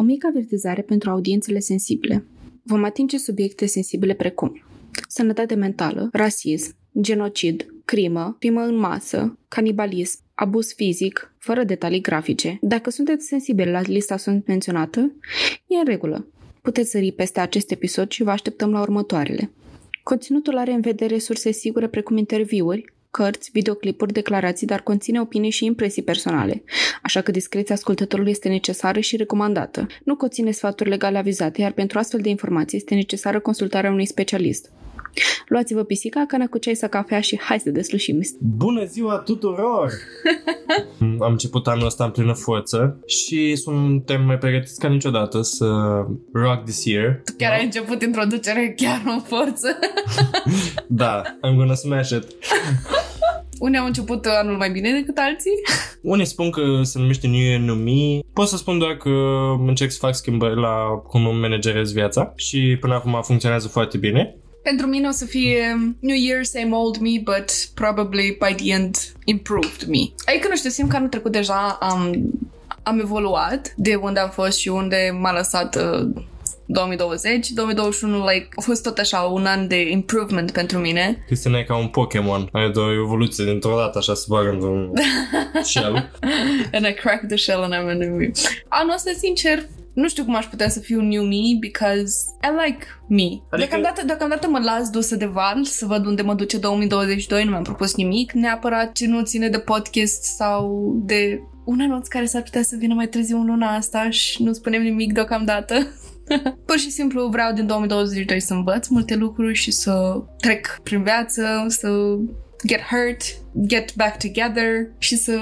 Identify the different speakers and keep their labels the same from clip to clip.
Speaker 1: O mică avertizare pentru audiențele sensibile. Vom atinge subiecte sensibile precum sănătate mentală, rasism, genocid, crimă, crimă în masă, canibalism, abuz fizic, fără detalii grafice. Dacă sunteți sensibili la lista sunt menționată, e în regulă. Puteți sări peste acest episod și vă așteptăm la următoarele. Conținutul are în vedere surse sigure precum interviuri, cărți, videoclipuri, declarații, dar conține opinii și impresii personale, așa că discreția ascultătorului este necesară și recomandată. Nu conține sfaturi legale avizate, iar pentru astfel de informații este necesară consultarea unui specialist. Luați-vă pisica, cana cu ceai sau cafea și hai să deslușim.
Speaker 2: Bună ziua tuturor! Am început anul ăsta în plină forță și suntem mai pregătiți ca niciodată să rock this year.
Speaker 1: Tu chiar da? ai început introducerea chiar în forță.
Speaker 2: da, I'm gonna smash it.
Speaker 1: Unii au început anul mai bine decât alții?
Speaker 2: Unii spun că se numește New Year New Me. Pot să spun doar că încerc să fac schimbări la cum îmi managerez viața și până acum funcționează foarte bine.
Speaker 1: Pentru mine o să fie New Year, same old me, but probably by the end improved me. Adică nu știu, simt că anul trecut deja am, am evoluat de unde am fost și unde m-a lăsat uh, 2020. 2021 like, a fost tot așa un an de improvement pentru mine.
Speaker 2: Cristina e ca un Pokémon. Ai o evoluție dintr-o dată așa să bagă într-un shell.
Speaker 1: and I cracked the shell and I'm a new me. Anul ăsta, sincer, nu știu cum aș putea să fiu new me because I like me. Adică... Deocamdată, deocamdată mă las dusă de val să văd unde mă duce 2022, nu mi-am propus nimic, neapărat ce nu ține de podcast sau de un anunț care s-ar putea să vină mai târziu în luna asta și nu spunem nimic deocamdată. Pur și simplu vreau din 2022 să învăț multe lucruri și să trec prin viață, să get hurt, get back together și să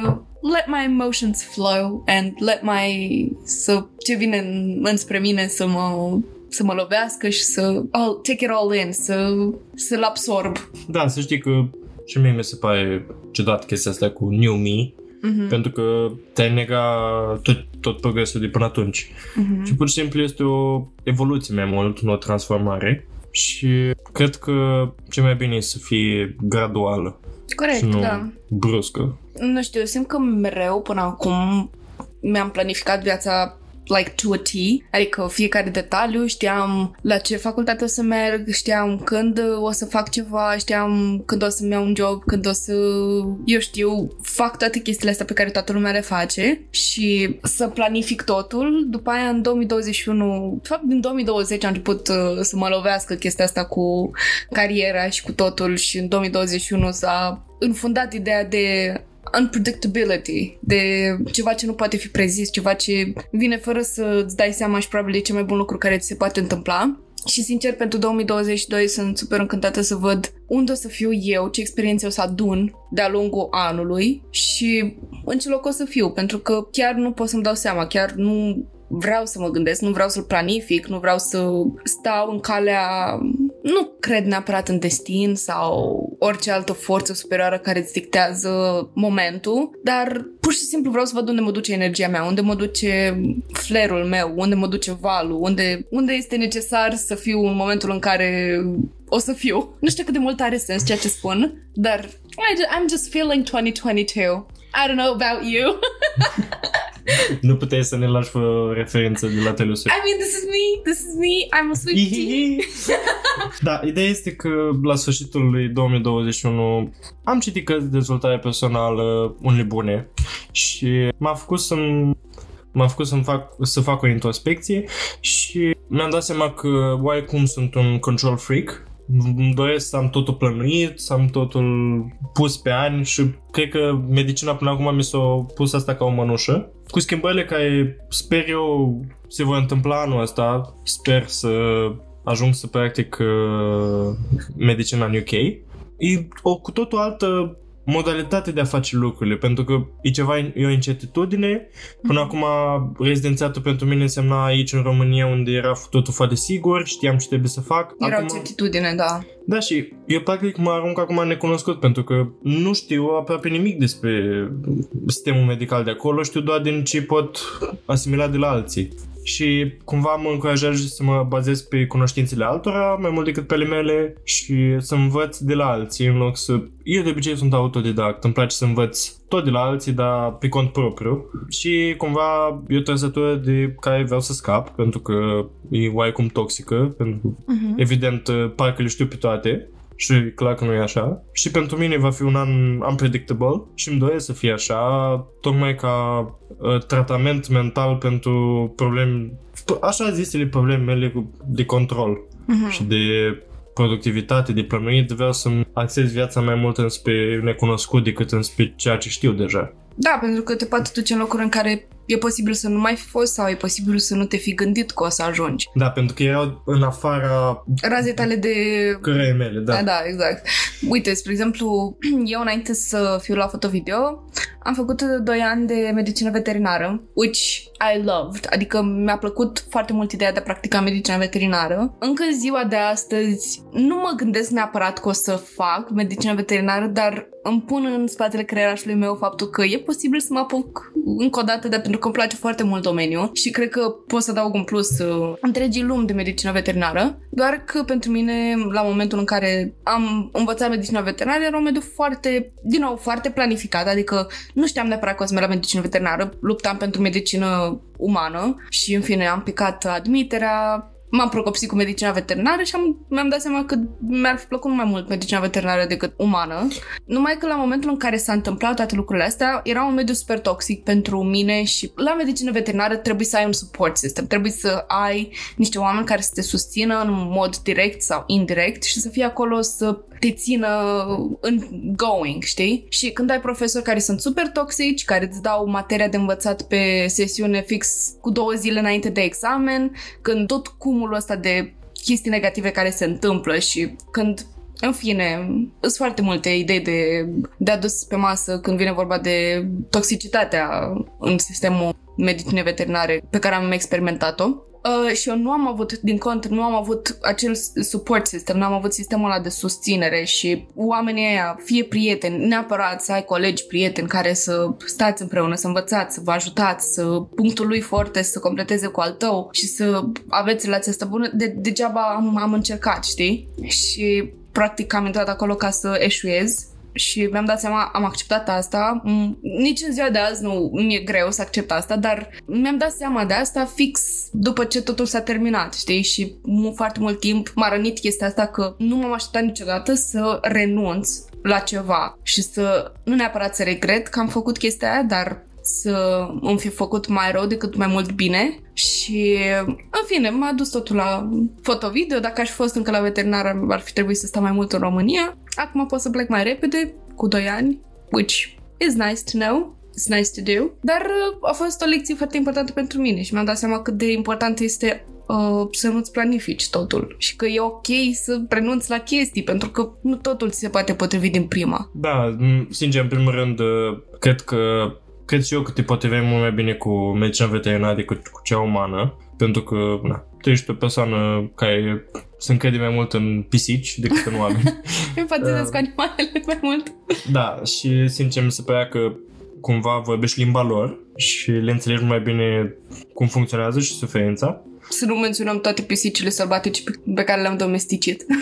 Speaker 1: let my emotions flow and let my să ce vine în, înspre mine să mă să mă lovească și să I'll take it all in, să, să-l absorb.
Speaker 2: Da, să știi că și mie mi se pare ciudat chestia asta cu New Me, mm-hmm. pentru că te-ai nega tot, tot progresul de până atunci. Mm-hmm. Și pur și simplu este o evoluție mai mult, nu o transformare. Și cred că ce mai bine e să fie graduală.
Speaker 1: Corect,
Speaker 2: și nu
Speaker 1: da.
Speaker 2: bruscă.
Speaker 1: Nu știu, simt că mereu până acum mi-am planificat viața like to a T, adică fiecare detaliu, știam la ce facultate o să merg, știam când o să fac ceva, știam când o să-mi iau un job, când o să, eu știu, fac toate chestiile astea pe care toată lumea le face și să planific totul. După aia, în 2021, de fapt, din 2020 a început uh, să mă lovească chestia asta cu cariera și cu totul și în 2021 s-a înfundat ideea de unpredictability, de ceva ce nu poate fi prezis, ceva ce vine fără să îți dai seama și probabil e cel mai bun lucru care ți se poate întâmpla. Și sincer, pentru 2022 sunt super încântată să văd unde o să fiu eu, ce experiențe o să adun de-a lungul anului și în ce loc o să fiu, pentru că chiar nu pot să-mi dau seama, chiar nu vreau să mă gândesc, nu vreau să-l planific, nu vreau să stau în calea... Nu cred neapărat în destin sau orice altă forță superioară care îți dictează momentul, dar pur și simplu vreau să văd unde mă duce energia mea, unde mă duce flerul meu, unde mă duce valul, unde, unde este necesar să fiu în momentul în care o să fiu. Nu știu cât de mult are sens ceea ce spun, dar I'm just feeling 2022. I don't know about you.
Speaker 2: nu puteai să ne lași fără referință de la Taylor
Speaker 1: Swift. I mean, this is me, this is me, I'm a Swiftie.
Speaker 2: da, ideea este că la sfârșitul lui 2021 am citit cărți de dezvoltare personală, unele bune, și m-a făcut să m-a făcut să fac, să fac o introspecție și mi-am dat seama că oarecum sunt un control freak îmi doresc să am totul plănuit, să am totul pus pe ani și cred că medicina până acum mi s-a pus asta ca o mănușă. Cu schimbările care sper eu se vor întâmpla anul ăsta, sper să ajung să practic uh, medicina în UK. E o cu totul altă modalitate de a face lucrurile, pentru că e ceva, e o incertitudine. Până mm-hmm. acum, rezidențiatul pentru mine însemna aici în România, unde era totul foarte sigur, știam ce trebuie să fac.
Speaker 1: Era acum... o certitudine, da.
Speaker 2: Da, și eu practic mă arunc acum necunoscut, pentru că nu știu aproape nimic despre sistemul medical de acolo, știu doar din ce pot asimila de la alții. Și cumva mă încurajează să mă bazez pe cunoștințele altora mai mult decât pe ale mele și să învăț de la alții în loc să... Eu de obicei sunt autodidact, îmi place să învăț tot de la alții, dar pe cont propriu. Și cumva e o trăsătură de care vreau să scap, pentru că e oarecum toxică, pentru uh-huh. evident parcă le știu pe toate și clar că nu e așa. Și pentru mine va fi un an unpredictable și îmi doresc să fie așa, tocmai ca uh, tratament mental pentru probleme, așa zisele probleme mele de control uh-huh. și de productivitate, de plănuit, vreau să-mi axez viața mai mult înspre necunoscut decât înspre ceea ce știu deja.
Speaker 1: Da, pentru că te poate duce în locuri în care e posibil să nu mai fi fost sau e posibil să nu te fi gândit că o să ajungi.
Speaker 2: Da, pentru că erau în afara
Speaker 1: Razei tale de...
Speaker 2: cărei mele, da.
Speaker 1: Da, da, exact. Uite, spre exemplu, eu înainte să fiu la fotovideo, am făcut 2 ani de medicină veterinară, which I loved, adică mi-a plăcut foarte mult ideea de a practica medicină veterinară. Încă în ziua de astăzi nu mă gândesc neapărat că o să fac medicină veterinară, dar îmi pun în spatele creierașului meu faptul că e posibil să mă apuc încă o dată, de pentru că îmi place foarte mult domeniul și cred că pot să adaug un plus uh, întregii lumi de medicină veterinară, doar că pentru mine, la momentul în care am învățat medicina veterinară, era un mediu foarte, din nou, foarte planificat, adică nu știam neapărat că o să merg la medicină veterinară, luptam pentru medicină umană și, în fine, am picat admiterea, m-am procopsit cu medicina veterinară și am, mi-am dat seama că mi-ar fi plăcut mai mult medicina veterinară decât umană. Numai că la momentul în care s-a întâmplat toate lucrurile astea, era un mediu super toxic pentru mine și la medicină veterinară trebuie să ai un support system, trebuie să ai niște oameni care să te susțină în mod direct sau indirect și să fie acolo să te țină în going, știi? Și când ai profesori care sunt super toxici, care îți dau materia de învățat pe sesiune fix cu două zile înainte de examen, când tot cumulul ăsta de chestii negative care se întâmplă și când în fine, sunt foarte multe idei de, de adus pe masă când vine vorba de toxicitatea în sistemul medicinei veterinare pe care am experimentat-o. Uh, și eu nu am avut, din cont, nu am avut acel support system, nu am avut sistemul ăla de susținere și oamenii ăia, fie prieteni, neapărat să ai colegi, prieteni care să stați împreună, să învățați, să vă ajutați, să punctul lui forte să completeze cu al tău și să aveți relația asta bună, de, degeaba am, am încercat, știi? Și practic am intrat acolo ca să eșuez și mi-am dat seama, am acceptat asta. Nici în ziua de azi nu mi-e greu să accept asta, dar mi-am dat seama de asta fix după ce totul s-a terminat, știi? Și foarte mult timp m-a rănit chestia asta că nu m-am așteptat niciodată să renunț la ceva și să, nu neapărat să regret că am făcut chestia aia, dar să îmi fi făcut mai rău decât mai mult bine și în fine, m-a dus totul la fotovideo, dacă aș fi fost încă la veterinară ar fi trebuit să stau mai mult în România, acum pot să plec mai repede, cu 2 ani, which is nice to know, it's nice to do, dar uh, a fost o lecție foarte importantă pentru mine și mi-am dat seama cât de important este uh, să nu-ți planifici totul și că e ok să renunți la chestii pentru că nu totul ți se poate potrivi din prima.
Speaker 2: Da, sincer, în primul rând, uh, cred că cred și eu că te potriveai mult mai bine cu medicina veterinară decât cu cea umană, pentru că na, tu ești o persoană care se încrede mai mult în pisici decât în oameni.
Speaker 1: Empatizez uh, cu animalele mai mult.
Speaker 2: Da, și sincer mi se părea că cumva vorbești limba lor și le înțelegi mai bine cum funcționează și suferința.
Speaker 1: Să nu menționăm toate pisicile sălbatice pe care le-am domesticit.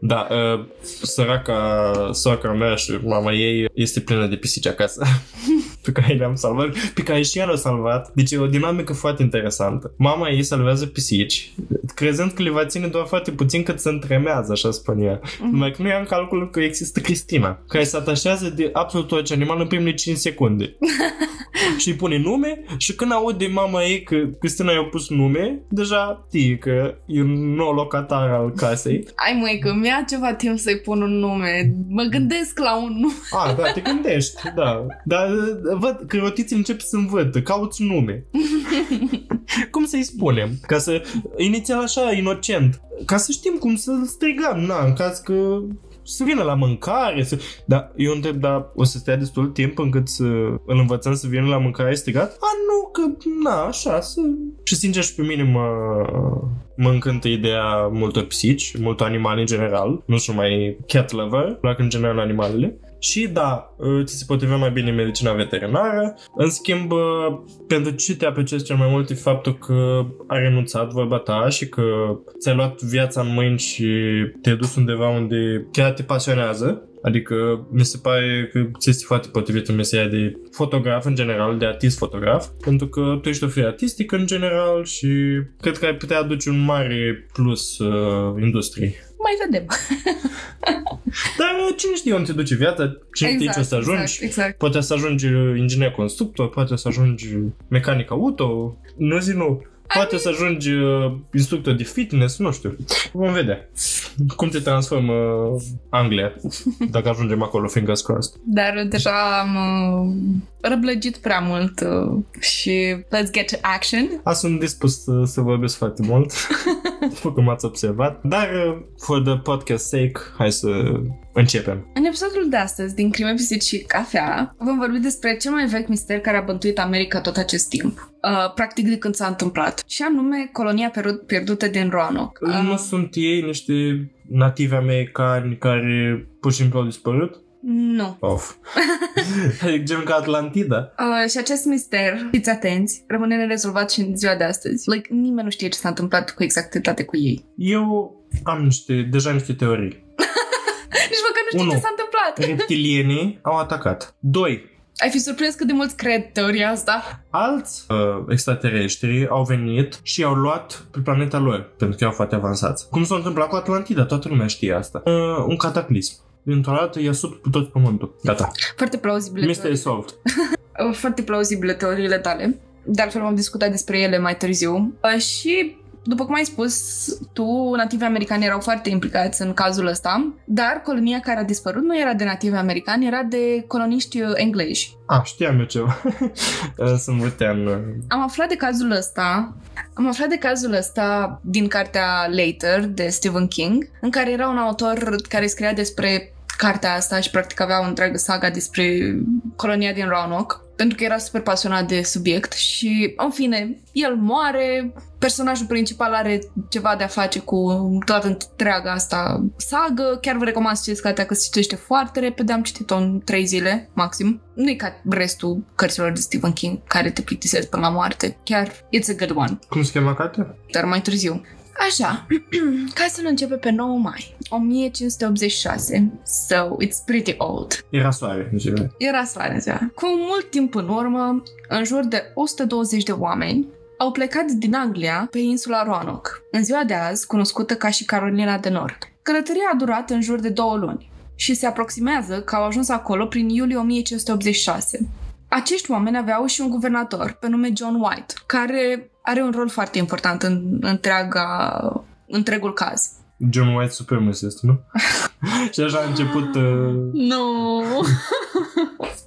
Speaker 2: Da, uh, săraca soacra mea și mama ei este plină de pisici acasă. pe care le-am salvat, pe care și ea l-a salvat. Deci e o dinamică foarte interesantă. Mama ei salvează pisici, crezând că le va ține doar foarte puțin cât se întremează, așa spune ea. Mm-hmm. Numai că nu ia în calcul că există Cristina, care se atașează de absolut orice animal în primele 5 secunde. și îi pune nume și când aude mama ei că Cristina i-a pus nume, deja știe că e un nou locatar al casei.
Speaker 1: Ai măi, că mi-a ceva timp să-i pun un nume. Mă gândesc la un nume.
Speaker 2: A, da, te gândești, da. Dar văd că rotiții încep să învăț, cauți nume. cum să-i spunem? Ca să, inițial așa, inocent, ca să știm cum să-l strigăm, na, în caz că să vină la mâncare, să... Dar eu întreb, dar o să stea destul timp încât să îl învățăm să vină la mâncare strigat? A, nu, că, na, așa, să... Și sincer și pe mine mă, mă încântă ideea multor psici, multor animale în general, nu sunt mai cat lover, plac în general animalele. Și da, ți se potrivea mai bine medicina veterinară. În schimb, pentru ce te apreciezi cel mai mult e faptul că ai renunțat vorba ta și că ți-ai luat viața în mâini și te-ai dus undeva unde chiar te pasionează. Adică mi se pare că ți este foarte potrivit în meseria de fotograf în general, de artist fotograf, pentru că tu ești o fie artistic în general și cred că ai putea aduce un mare plus uh, industriei.
Speaker 1: Mai vedem.
Speaker 2: Dar cine știe unde te duce viața, cine exact, știe ce o să ajungi.
Speaker 1: Exact, exact.
Speaker 2: Poate să ajungi inginer constructor, poate să ajungi mecanic auto, nu zi nu. Poate să ajungi uh, instructor de fitness, nu știu. Vom vedea cum te transformă Anglia dacă ajungem acolo, fingers crossed.
Speaker 1: Dar deja am uh, răblăgit prea mult uh, și let's get to action.
Speaker 2: A, sunt dispus să, să vorbesc foarte mult, după cum ați observat. Dar, uh, for the podcast sake, hai să începem.
Speaker 1: În episodul de astăzi, din Crime, Visit și Cafea, vom vorbi despre cel mai vechi mister care a bântuit America tot acest timp. Uh, practic de când s-a întâmplat. Și anume colonia pierdută din Roanoke.
Speaker 2: Uh, nu sunt ei niște nativi americani care pur și simplu au dispărut?
Speaker 1: Nu.
Speaker 2: Of. Gen ca Atlantida.
Speaker 1: Uh, și acest mister, fiți atenți, rămâne nerezolvat și în ziua de astăzi. Like, nimeni nu știe ce s-a întâmplat cu exactitate cu ei.
Speaker 2: Eu am niște, deja niște teorii.
Speaker 1: Nici măcar nu știu
Speaker 2: Unu.
Speaker 1: ce s-a întâmplat.
Speaker 2: Reptilienii au atacat. Doi.
Speaker 1: Ai fi surprins cât de mulți cred teoria asta.
Speaker 2: Alți uh, extraterestri au venit și au luat pe planeta lor, pentru că erau foarte avansați. Cum s-a întâmplat cu Atlantida, toată lumea știe asta. Uh, un cataclism. Dintr-o dată i-a sub cu tot pământul. Gata.
Speaker 1: Foarte plauzibile.
Speaker 2: Mystery solved.
Speaker 1: Uh, Foarte plauzibile teoriile tale. De altfel vom discuta despre ele mai târziu. Uh, și după cum ai spus, tu, nativi americani erau foarte implicați în cazul ăsta, dar colonia care a dispărut nu era de nativi americani, era de coloniști uh, englezi.
Speaker 2: Ah, știam eu ceva. Uh, Sunt mutean.
Speaker 1: Am aflat de cazul ăsta, am aflat de cazul ăsta din cartea Later de Stephen King, în care era un autor care scria despre cartea asta și practic avea o întreagă saga despre colonia din Roanoke, pentru că era super pasionat de subiect și, în fine, el moare, personajul principal are ceva de a face cu toată întreaga asta sagă, chiar vă recomand să citiți cartea că se citește foarte repede, am citit-o în trei zile, maxim. Nu e ca restul cărților de Stephen King care te plictisesc până la moarte. Chiar, it's a good one.
Speaker 2: Cum se cheamă cartea?
Speaker 1: Dar mai târziu. Așa, cazul începe pe 9 mai 1586, so it's pretty old.
Speaker 2: Era soare în ziua.
Speaker 1: Era soare ziua. Cu mult timp în urmă, în jur de 120 de oameni au plecat din Anglia pe insula Roanoke, în ziua de azi cunoscută ca și Carolina de Nord. Călătoria a durat în jur de două luni și se aproximează că au ajuns acolo prin iulie 1586. Acești oameni aveau și un guvernator pe nume John White, care are un rol foarte important în întreaga, întregul caz.
Speaker 2: John White supremacist, nu? și așa a început... Uh...
Speaker 1: Nu!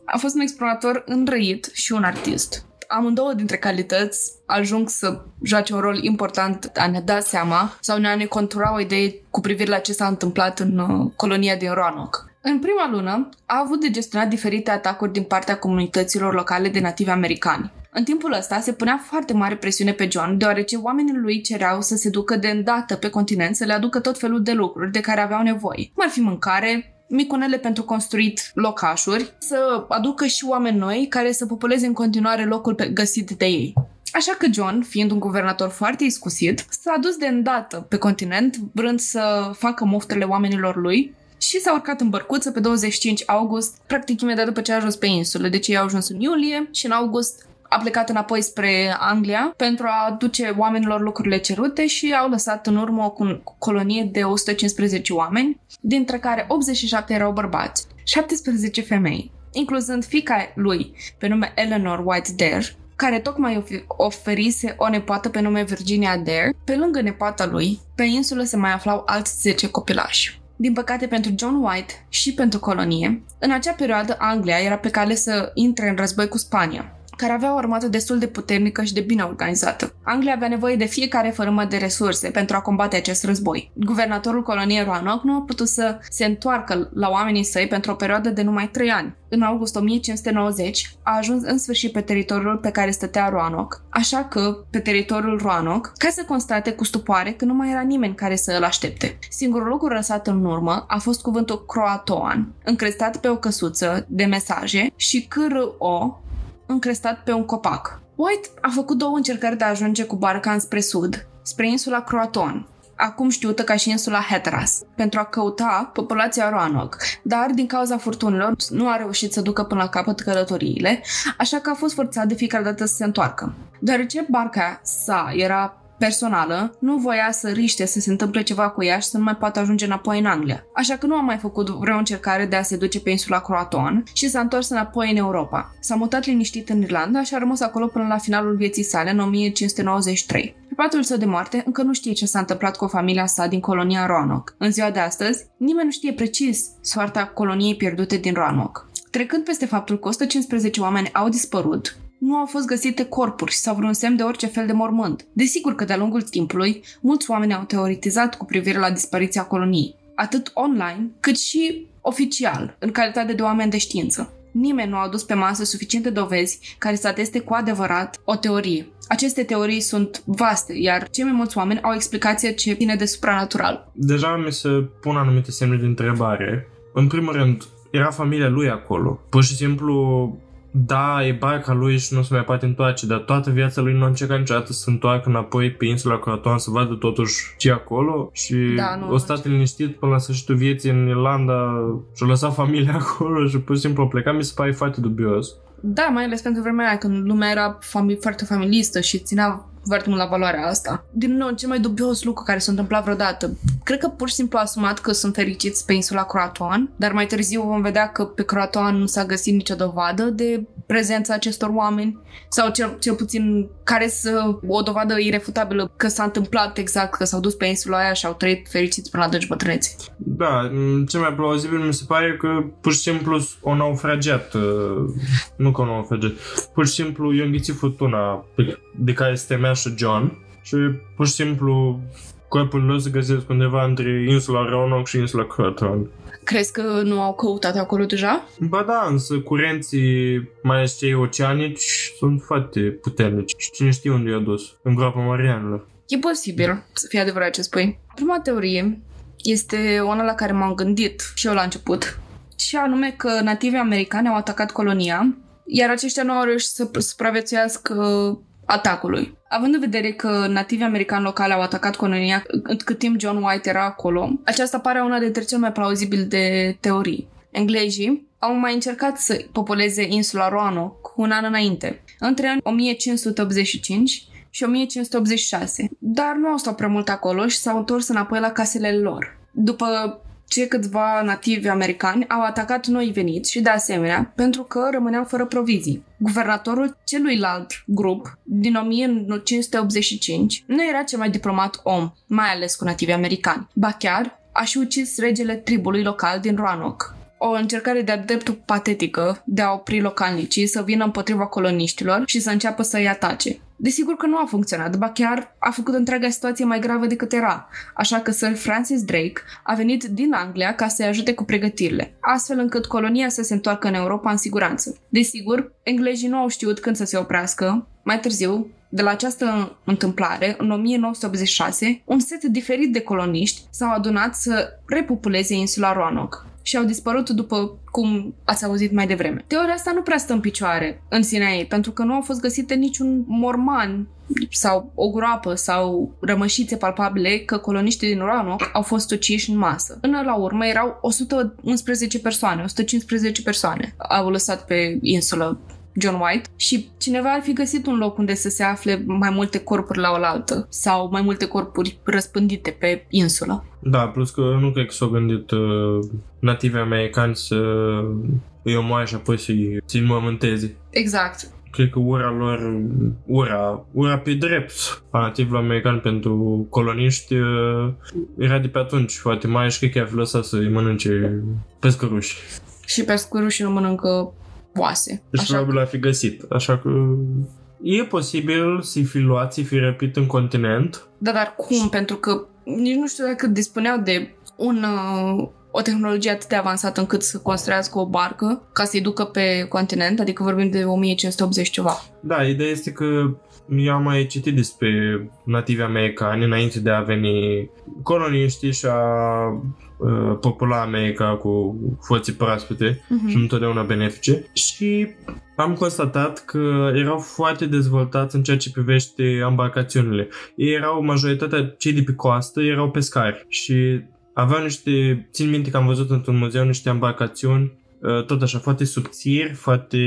Speaker 1: a fost un explorator înrăit și un artist. Amândouă dintre calități ajung să joace un rol important a ne da seama sau ne a ne contura o idee cu privire la ce s-a întâmplat în uh, colonia din Roanoke. În prima lună a avut de gestionat diferite atacuri din partea comunităților locale de nativi americani. În timpul ăsta se punea foarte mare presiune pe John, deoarece oamenii lui cereau să se ducă de îndată pe continent să le aducă tot felul de lucruri de care aveau nevoie. Cum ar fi mâncare, micunele pentru construit locașuri, să aducă și oameni noi care să populeze în continuare locul pe- găsit de ei. Așa că John, fiind un guvernator foarte iscusit, s-a dus de îndată pe continent, vrând să facă moftele oamenilor lui și s-a urcat în bărcuță pe 25 august, practic imediat după ce a ajuns pe insulă. Deci ei au ajuns în iulie și în august a plecat înapoi spre Anglia pentru a aduce oamenilor lucrurile cerute și au lăsat în urmă o col- colonie de 115 oameni, dintre care 87 erau bărbați, 17 femei, incluzând fica lui pe nume Eleanor White Dare, care tocmai ofi- oferise o nepoată pe nume Virginia Dare. Pe lângă nepoata lui, pe insulă se mai aflau alți 10 copilași. Din păcate pentru John White și pentru colonie, în acea perioadă Anglia era pe cale să intre în război cu Spania. Care avea o armată destul de puternică și de bine organizată. Anglia avea nevoie de fiecare fărâmă de resurse pentru a combate acest război. Guvernatorul coloniei Roanoke nu a putut să se întoarcă la oamenii săi pentru o perioadă de numai 3 ani. În august 1590 a ajuns în sfârșit pe teritoriul pe care stătea Roanoke, așa că pe teritoriul Roanoke, ca să constate cu stupoare că nu mai era nimeni care să îl aștepte. Singurul lucru lăsat în urmă a fost cuvântul croatoan, încrestat pe o căsuță de mesaje și CRO, încrestat pe un copac. White a făcut două încercări de a ajunge cu barca înspre sud, spre insula Croaton, acum știută ca și insula Hatteras, pentru a căuta populația Roanoke, dar din cauza furtunilor nu a reușit să ducă până la capăt călătoriile, așa că a fost forțat de fiecare dată să se întoarcă. Deoarece barca sa era personală, nu voia să riște să se întâmple ceva cu ea și să nu mai poată ajunge înapoi în Anglia. Așa că nu a mai făcut vreo încercare de a se duce pe insula Croaton și s-a întors înapoi în Europa. S-a mutat liniștit în Irlanda și a rămas acolo până la finalul vieții sale, în 1593. Pe patul său de moarte, încă nu știe ce s-a întâmplat cu familia sa din colonia Roanoke. În ziua de astăzi, nimeni nu știe precis soarta coloniei pierdute din Roanoke. Trecând peste faptul că 115 oameni au dispărut, nu au fost găsite corpuri sau vreun semn de orice fel de mormânt. Desigur că de-a lungul timpului, mulți oameni au teoretizat cu privire la dispariția coloniei, atât online cât și oficial, în calitate de oameni de știință. Nimeni nu a adus pe masă suficiente dovezi care să ateste cu adevărat o teorie. Aceste teorii sunt vaste, iar cei mai mulți oameni au explicație ce ține de supranatural.
Speaker 2: Deja mi se pun anumite semne de întrebare. În primul rând, era familia lui acolo. Pur și simplu da, e barca lui și nu se mai poate întoarce, dar toată viața lui nu a încercat niciodată să se întoarcă înapoi pe insula Croatoan să vadă totuși ce acolo și
Speaker 1: Da, nu,
Speaker 2: o stat liniștit până la sfârșitul vieții în Irlanda și-a lăsat familia acolo și pur și simplu a plecat, mi se pare foarte dubios.
Speaker 1: Da, mai ales pentru vremea aia când lumea era fami- foarte familistă și ținea foarte mult la valoarea asta. Din nou, cel mai dubios lucru care s-a întâmplat vreodată. Cred că pur și simplu a asumat că sunt fericiți pe insula Croatoan, dar mai târziu vom vedea că pe Croatoan nu s-a găsit nicio dovadă de prezența acestor oameni sau cel, cel puțin care să o dovadă irefutabilă că s-a întâmplat exact, că s-au dus pe insula aia și au trăit fericiți până la deci bătrânețe.
Speaker 2: Da, m, cel mai plauzibil mi se pare că pur și simplu o naufragiat, uh, nu că o naufragiat, pur și simplu i-a înghițit furtuna pe- de care se temea și John și pur și simplu corpul lor se găsesc undeva între insula Roanoke și insula Croton.
Speaker 1: Crezi că nu au căutat acolo deja?
Speaker 2: Ba da, însă curenții, mai ales cei oceanici, sunt foarte puternici și cine știe unde i-a dus, în groapa Marianelor.
Speaker 1: E posibil să fie adevărat ce spui. Prima teorie este una la care m-am gândit și eu la început. Și anume că nativii americani au atacat colonia, iar aceștia nu au reușit să supraviețuiască atacului. Având în vedere că nativii americani locali au atacat colonia cât timp John White era acolo, aceasta pare una dintre cele mai plauzibile de teorii. Englezii au mai încercat să populeze insula Roanoke un an înainte, între anii 1585 și 1586, dar nu au stat prea mult acolo și s-au întors înapoi la casele lor. După ce câțiva nativi americani au atacat noi veniți și de asemenea pentru că rămâneau fără provizii. Guvernatorul celuilalt grup din 1585 nu era cel mai diplomat om, mai ales cu nativi americani. Ba chiar a și ucis regele tribului local din Roanoke. O încercare de-a dreptul patetică de a opri localnicii să vină împotriva coloniștilor și să înceapă să-i atace. Desigur că nu a funcționat, ba chiar a făcut întreaga situație mai gravă decât era, așa că Sir Francis Drake a venit din Anglia ca să-i ajute cu pregătirile, astfel încât colonia să se întoarcă în Europa în siguranță. Desigur, englezii nu au știut când să se oprească, mai târziu, de la această întâmplare, în 1986, un set diferit de coloniști s-au adunat să repopuleze insula Roanoke și au dispărut după cum ați auzit mai devreme. Teoria asta nu prea stă în picioare în sinea ei, pentru că nu au fost găsite niciun morman sau o groapă sau rămășițe palpabile că coloniștii din Roanoke au fost uciși în masă. Până la urmă erau 111 persoane, 115 persoane au lăsat pe insulă John White și cineva ar fi găsit un loc unde să se afle mai multe corpuri la oaltă sau mai multe corpuri răspândite pe insulă.
Speaker 2: Da, plus că nu cred că s-au gândit uh, nativi americani să îi omoare și apoi să-i, să-i înmormânteze.
Speaker 1: Exact.
Speaker 2: Cred că ura lor, ura, ura pe drept a nativilor americani pentru coloniști uh, era de pe atunci foarte mare și cred că i-ar fi lăsat să-i mănânce pescăruși.
Speaker 1: Și pescurușii nu mănâncă oase.
Speaker 2: Deci
Speaker 1: Așa
Speaker 2: probabil a fi găsit. Așa că e posibil să-i fi luat, să-i fi răpit în continent.
Speaker 1: Da, dar cum? Pentru că nici nu știu dacă dispuneau de un, uh, o tehnologie atât de avansată încât să construiască o barcă ca să-i ducă pe continent, adică vorbim de 1580 ceva.
Speaker 2: Da, ideea este că eu am mai citit despre nativi americani înainte de a veni coloniștii și a uh, popula America cu forțe proaspete
Speaker 1: Mhm.
Speaker 2: și nu întotdeauna benefice și am constatat că erau foarte dezvoltați în ceea ce privește embarcațiunile. Ei erau, majoritatea cei de pe coastă erau pescari și aveau niște, țin minte că am văzut într-un muzeu niște embarcațiuni uh, tot așa, foarte subțiri, foarte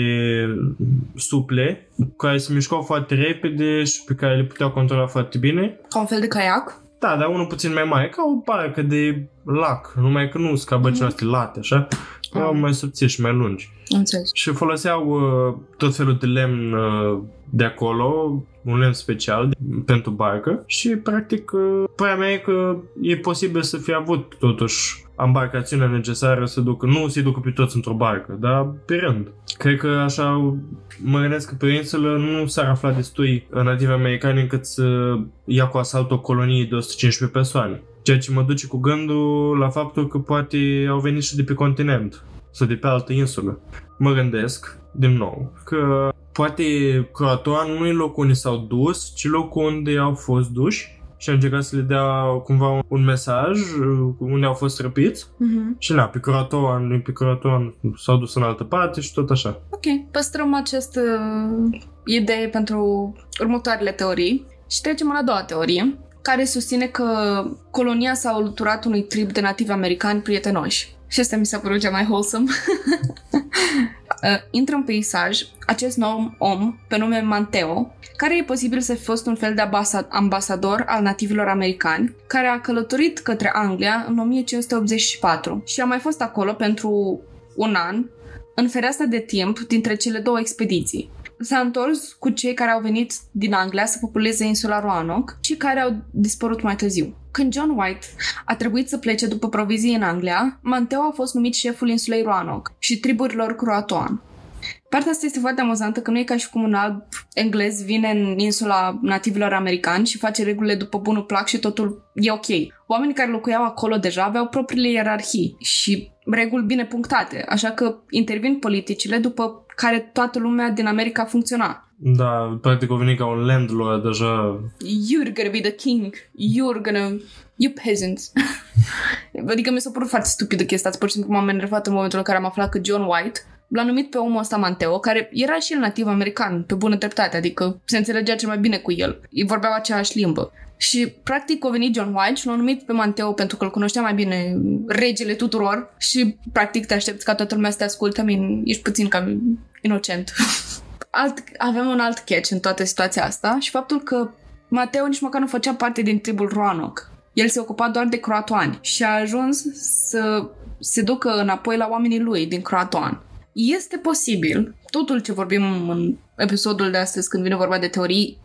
Speaker 2: suple, care se mișcau foarte repede și pe care le puteau controla foarte bine.
Speaker 1: Ca un fel de caiac?
Speaker 2: Da, dar unul puțin mai mare, ca o barcă de lac, numai că nu scabă
Speaker 1: Mhm.
Speaker 2: mm-hmm. late, așa, erau
Speaker 1: Ah.
Speaker 2: mai subțiri și mai lungi.
Speaker 1: Am înțeles.
Speaker 2: Și foloseau uh, tot felul de lemn uh, de acolo, un lemn special pentru barcă și practic uh, părerea mea e că e posibil să fie avut totuși embarcațiunea necesară să ducă, nu să-i ducă pe toți într-o barcă, dar pe rând. Cred că așa mă gândesc că pe insulă nu s-ar afla destui nativi americani încât să ia cu asalt o colonie de 115 persoane. Ceea ce mă duce cu gândul la faptul că poate au venit și de pe continent sau de pe altă insulă. Mă gândesc, din nou, că poate Croatoan nu e locul unde s-au dus, ci locul unde au fost duși și au încercat să le dea cumva un, un mesaj uh, unde au fost răpiți
Speaker 1: Mhm.
Speaker 2: și na, pe Croatoan, pe Croatoan s-au dus în altă parte și tot așa.
Speaker 1: Ok, păstrăm această idee pentru următoarele teorii și trecem la a doua teorie, care susține că colonia s-a alăturat unui trib de nativi americani prietenoși. Și asta mi s-a părut cea mai wholesome. Uh, intră în peisaj acest nou om pe nume Manteo, care e posibil să fi fost un fel de ambasa- ambasador al nativilor americani, care a călătorit către Anglia în 1584 și a mai fost acolo pentru un an în fereastra de timp dintre cele două expediții. S-a întors cu cei care au venit din Anglia să populeze insula Roanoke și care au dispărut mai târziu. Când John White a trebuit să plece după provizii în Anglia, Manteo a fost numit șeful insulei Roanoke și triburilor croatoan. Partea asta este foarte amuzantă că nu e ca și cum un alb englez vine în insula nativilor americani și face regulile după bunul plac și totul e ok. Oamenii care locuiau acolo deja aveau propriile ierarhii și reguli bine punctate, așa că intervin politicile după care toată lumea din America funcționa.
Speaker 2: Da, practic au venit ca un landlord deja.
Speaker 1: You're gonna be the king. You're gonna... You peasants. adică mi s-a părut foarte stupidă chestia asta. Pur și simplu m-am enervat în momentul în care am aflat că John White l-a numit pe omul ăsta Manteo, care era și el nativ american, pe bună dreptate, adică se înțelegea cel mai bine cu el. Ei vorbeau aceeași limbă. Și, practic, a venit John White și l-a numit pe Manteo pentru că îl cunoștea mai bine regele tuturor și, practic, te aștepți ca toată lumea să te asculte. I mean, ești puțin cam inocent. alt, avem un alt catch în toată situația asta și faptul că Mateo nici măcar nu făcea parte din tribul Roanoke. El se ocupa doar de croatoani și a ajuns să se ducă înapoi la oamenii lui din croatoan. Este posibil, totul ce vorbim în episodul de astăzi când vine vorba de teorii,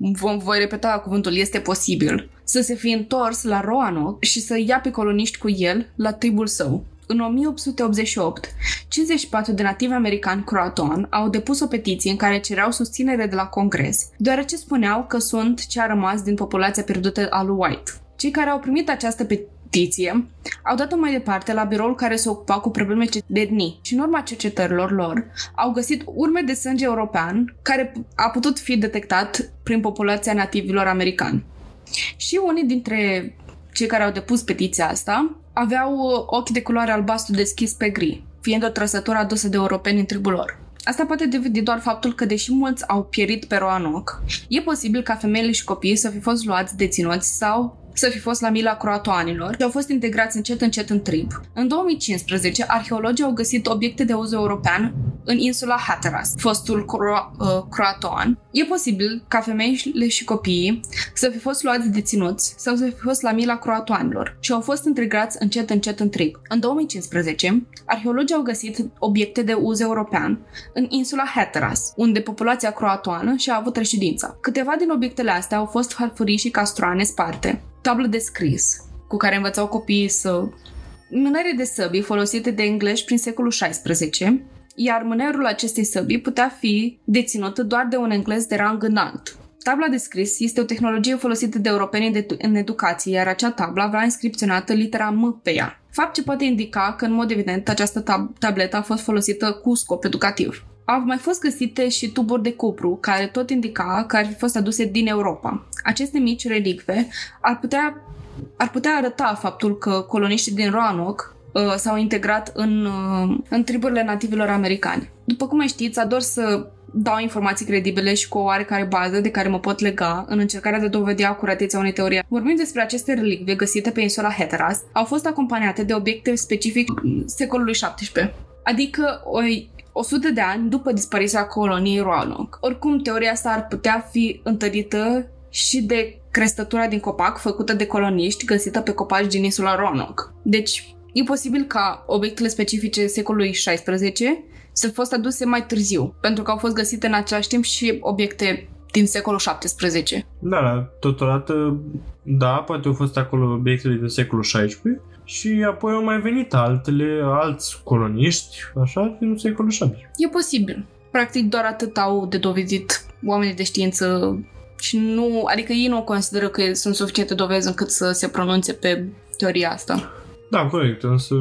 Speaker 1: vom, voi repeta cuvântul este posibil, să se fi întors la Roanoke și să ia pe coloniști cu el la tribul său. În 1888, 54 de nativi americani croatoan au depus o petiție în care cereau susținere de la Congres, deoarece spuneau că sunt ce a rămas din populația pierdută a lui White. Cei care au primit această petiție au dat-o mai departe la biroul care se ocupa cu probleme de etnii și în urma cercetărilor lor au găsit urme de sânge european care a putut fi detectat prin populația nativilor americani. Și unii dintre cei care au depus petiția asta aveau uh, ochi de culoare albastru deschis pe gri, fiind o trăsătură adusă de europeni în tribul lor. Asta poate deveni doar faptul că, deși mulți au pierit pe Roanoke, e posibil ca femeile și copiii să fi fost luați deținuți sau să fi fost la mila croatoanilor și au fost integrați încet încet în trib. În 2015, arheologii au găsit obiecte de uz european în insula Hatteras, fostul cro- uh, croatoan. E posibil ca femeile și copiii să fi fost luați deținuți sau să fi fost la mila croatoanilor și au fost integrați încet încet în trib. În 2015, arheologii au găsit obiecte de uz european în insula Hatteras, unde populația croatoană și-a avut reședința. Câteva din obiectele astea au fost farfurii și castroane sparte, tablă de scris, cu care învățau copiii să... Mânări de săbii folosite de englezi prin secolul XVI, iar mânerul acestei săbii putea fi deținut doar de un englez de rang înalt. Tabla de scris este o tehnologie folosită de europeni în educație, iar acea tablă avea inscripționată litera M pe ea. Fapt ce poate indica că, în mod evident, această tab- tabletă a fost folosită cu scop educativ. Au mai fost găsite și tuburi de cupru, care tot indica că ar fi fost aduse din Europa. Aceste mici relicve ar putea, ar putea arăta faptul că coloniștii din Roanoke uh, s-au integrat în, uh, în triburile nativilor americani. După cum mai știți, ador să dau informații credibile și cu o oarecare bază de care mă pot lega în încercarea de dovedi acuratețea unei teorii. Vorbind despre aceste relicve găsite pe insula Hatteras, au fost acompaniate de obiecte specific secolului XVII, adică o 100 de ani după dispariția coloniei Roanoke. Oricum, teoria asta ar putea fi întărită și de crestătura din copac făcută de coloniști găsită pe copaci din insula Roanoke. Deci, e posibil ca obiectele specifice secolului XVI să fi fost aduse mai târziu, pentru că au fost găsite în același timp și obiecte din secolul XVII.
Speaker 2: Da, da, totodată, da, poate au fost acolo obiectele din secolul XVI și apoi au mai venit altele, alți coloniști, așa, din secolul XVII.
Speaker 1: E posibil. Practic doar atât au de dovedit oamenii de știință și nu, adică ei nu consideră că sunt suficiente dovezi încât să se pronunțe pe teoria asta.
Speaker 2: Da, corect, însă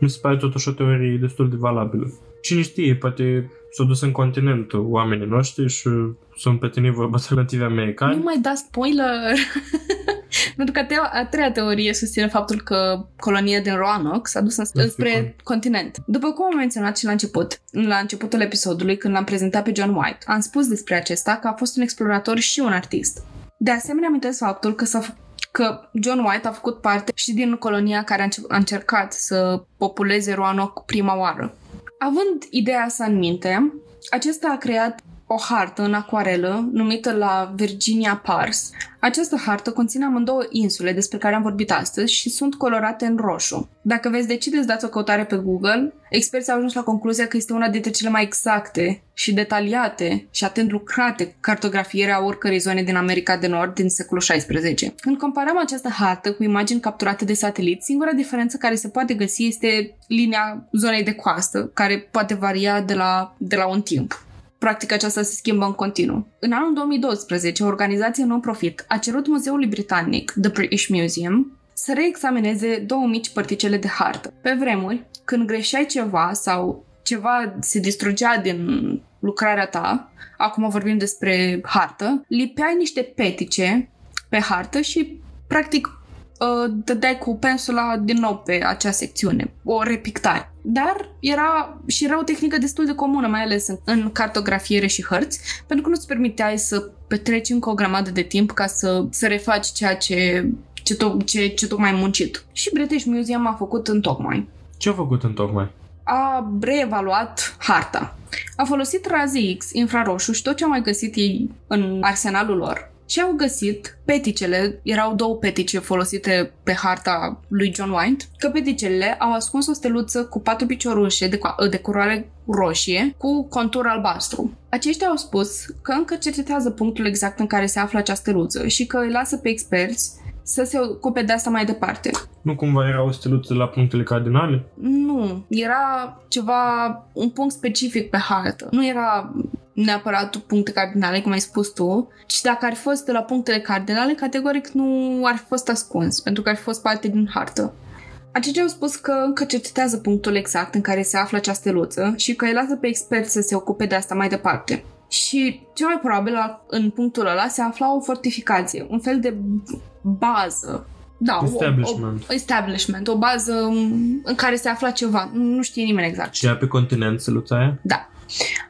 Speaker 2: mi se pare totuși o teorie destul de valabilă. Cine știe, poate s-au dus în continent oamenii noștri și sunt pe vorba de native americani.
Speaker 1: Nu mai da spoiler! Pentru că a treia teorie susține faptul că colonia din Roanoke s-a dus în, spre continent. După cum am menționat și la început, la începutul episodului, când l-am prezentat pe John White, am spus despre acesta că a fost un explorator și un artist. De asemenea, amintesc faptul că s-a că John White a făcut parte și din colonia care a încercat să populeze Roanoke prima oară. Având ideea asta în minte, acesta a creat o hartă în acuarelă numită la Virginia Pars. Această hartă conține amândouă insule despre care am vorbit astăzi și sunt colorate în roșu. Dacă veți decide să dați o căutare pe Google, experții au ajuns la concluzia că este una dintre cele mai exacte și detaliate și atent lucrate cartografiere a oricărei zone din America de Nord din secolul XVI. Când comparăm această hartă cu imagini capturate de satelit, singura diferență care se poate găsi este linia zonei de coastă, care poate varia de la, de la un timp practica aceasta se schimbă în continuu. În anul 2012, o organizație non-profit a cerut Muzeului Britanic, The British Museum, să reexamineze două mici părticele de hartă. Pe vremuri, când greșeai ceva sau ceva se distrugea din lucrarea ta, acum vorbim despre hartă, lipeai niște petice pe hartă și practic uh, dădeai cu pensula din nou pe acea secțiune, o repictare. Dar era și era o tehnică destul de comună, mai ales în, în cartografiere și hărți, pentru că nu-ți permiteai să petreci încă o grămadă de timp ca să, să refaci ceea ce, ce, to- ce, ce tocmai ai muncit. Și British Museum a făcut în tocmai.
Speaker 2: Ce a făcut în tocmai?
Speaker 1: A reevaluat harta. A folosit raze X, infraroșu și tot ce au mai găsit ei în arsenalul lor și au găsit peticele, erau două petice folosite pe harta lui John White, că peticele au ascuns o steluță cu patru piciorușe de, de curoare roșie cu contur albastru. Aceștia au spus că încă cercetează punctul exact în care se află această steluță și că îi lasă pe experți să se ocupe de asta mai departe.
Speaker 2: Nu cumva era o steluță la punctele cardinale?
Speaker 1: Nu, era ceva, un punct specific pe hartă. Nu era neapărat puncte cardinale, cum ai spus tu, ci dacă ar fi fost de la punctele cardinale, categoric nu ar fi fost ascuns, pentru că ar fi fost parte din hartă. Aceștia au spus că încă cercetează punctul exact în care se află această steluță și că îi lasă pe experți să se ocupe de asta mai departe. Și cel mai probabil în punctul ăla se afla o fortificație, un fel de bază. Da,
Speaker 2: establishment.
Speaker 1: O, o, establishment, o bază în care se afla ceva. Nu știe nimeni exact.
Speaker 2: Și pe continent steluța aia?
Speaker 1: Da.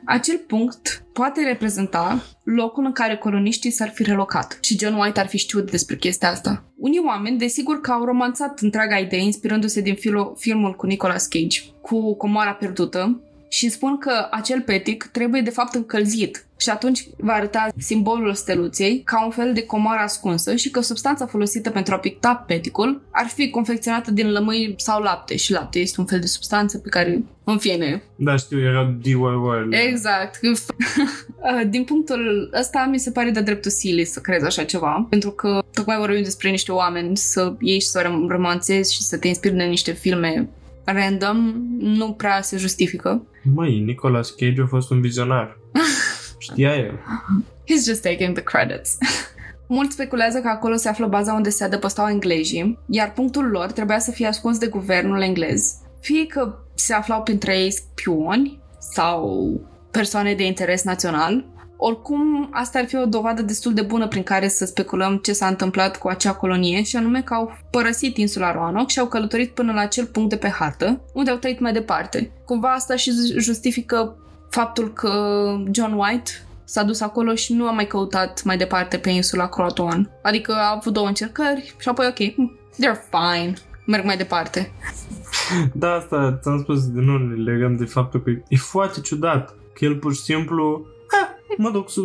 Speaker 1: Acel punct poate reprezenta locul în care coloniștii s-ar fi relocat și John White ar fi știut despre chestia asta. Unii oameni, desigur că au romanțat întreaga idee inspirându-se din filo- filmul cu Nicolas Cage, cu Comoara Pierdută, și spun că acel petic trebuie de fapt încălzit și atunci va arăta simbolul steluței ca un fel de comoară ascunsă și că substanța folosită pentru a picta peticul ar fi confecționată din lămâi sau lapte și lapte este un fel de substanță pe care, în fine...
Speaker 2: Da, știu, era DIY.
Speaker 1: Exact. din punctul ăsta mi se pare de dreptul silly să crezi așa ceva, pentru că tocmai vorbim despre niște oameni să ieși și să o romanțezi și să te inspiri de niște filme random, nu prea se justifică.
Speaker 2: Măi, Nicolas Cage a fost un vizionar. Știa el.
Speaker 1: He's just taking the credits. Mulți speculează că acolo se află baza unde se adăpostau englezii, iar punctul lor trebuia să fie ascuns de guvernul englez. Fie că se aflau printre ei spioni sau persoane de interes național, oricum, asta ar fi o dovadă destul de bună prin care să speculăm ce s-a întâmplat cu acea colonie și anume că au părăsit insula Roanoke și au călătorit până la acel punct de pe hartă, unde au trăit mai departe. Cumva asta și justifică faptul că John White s-a dus acolo și nu a mai căutat mai departe pe insula Croatoan. Adică a avut două încercări și apoi ok, they're fine, merg mai departe.
Speaker 2: Da, asta ți-am spus din nou, legăm de faptul că e foarte ciudat că el pur și simplu mă duc să,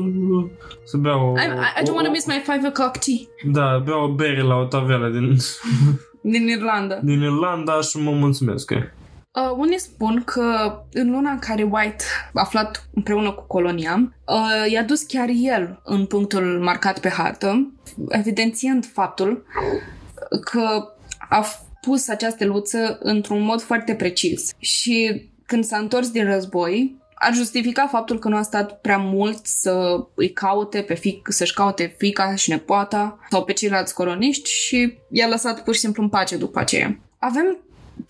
Speaker 2: să beau...
Speaker 1: I, I, I don't want to miss my five o'clock tea.
Speaker 2: Da, beau o bere la o tavelă din...
Speaker 1: din Irlanda.
Speaker 2: Din Irlanda și mă mulțumesc. Uh,
Speaker 1: unii spun că în luna în care White a aflat împreună cu colonia, uh, i-a dus chiar el în punctul marcat pe hartă, evidențiând faptul că a pus această luță într-un mod foarte precis. Și când s-a întors din război, ar justifica faptul că nu a stat prea mult să îi caute pe fic, să-și caute fica și nepoata sau pe ceilalți coloniști și i-a lăsat pur și simplu în pace după aceea. Avem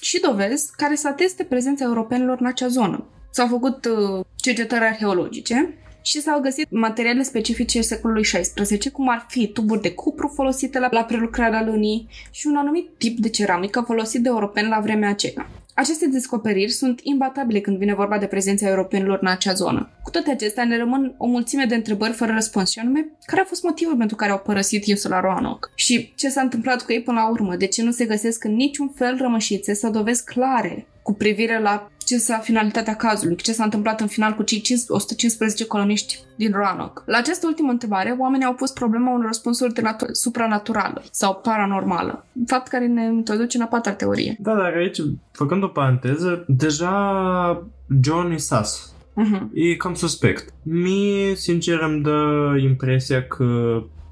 Speaker 1: și dovezi care să ateste prezența europenilor în acea zonă. S-au făcut uh, cercetări arheologice și s-au găsit materiale specifice secolului XVI, cum ar fi tuburi de cupru folosite la, la prelucrarea lunii și un anumit tip de ceramică folosit de europeni la vremea aceea. Aceste descoperiri sunt imbatabile când vine vorba de prezența europenilor în acea zonă. Cu toate acestea, ne rămân o mulțime de întrebări fără răspuns și anume, care a fost motivul pentru care au părăsit insula Roanoke? Și ce s-a întâmplat cu ei până la urmă? De ce nu se găsesc în niciun fel rămășițe sau dovezi clare cu privire la ce s-a finalitatea cazului, ce s-a întâmplat în final cu cei 115 coloniști din Roanoke. La această ultimă întrebare, oamenii au pus problema unor răspunsuri de natu- supranaturală sau paranormală, fapt care ne introduce în a patra teorie.
Speaker 2: Da, dar aici, făcând o paranteză, deja John e sas. Uh-huh. E cam suspect. Mie, sincer, îmi dă impresia că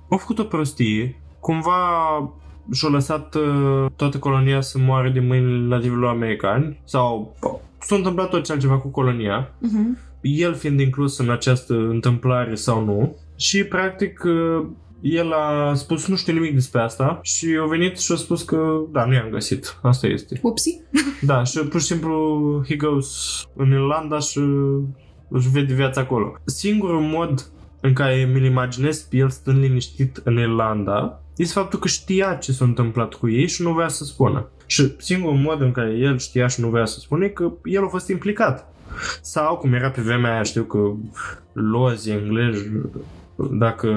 Speaker 2: au făcut o prostie, cumva și-a lăsat uh, toată colonia să moară din mâinile nativilor americani sau s-a întâmplat tot ce altceva cu colonia, uh-huh. el fiind inclus în această întâmplare sau nu și practic uh, el a spus nu știu nimic despre asta și a venit și a spus că da, nu i-am găsit. Asta este.
Speaker 1: Upsi.
Speaker 2: da, și pur și simplu he goes în Irlanda și își vede viața acolo. Singurul mod în care mi-l imaginez pe el stând liniștit în Irlanda este faptul că știa ce s-a întâmplat cu ei și nu vrea să spună. Și singurul mod în care el știa și nu vrea să spună e că el a fost implicat. Sau, cum era pe vremea aia, știu că lozi englezi, dacă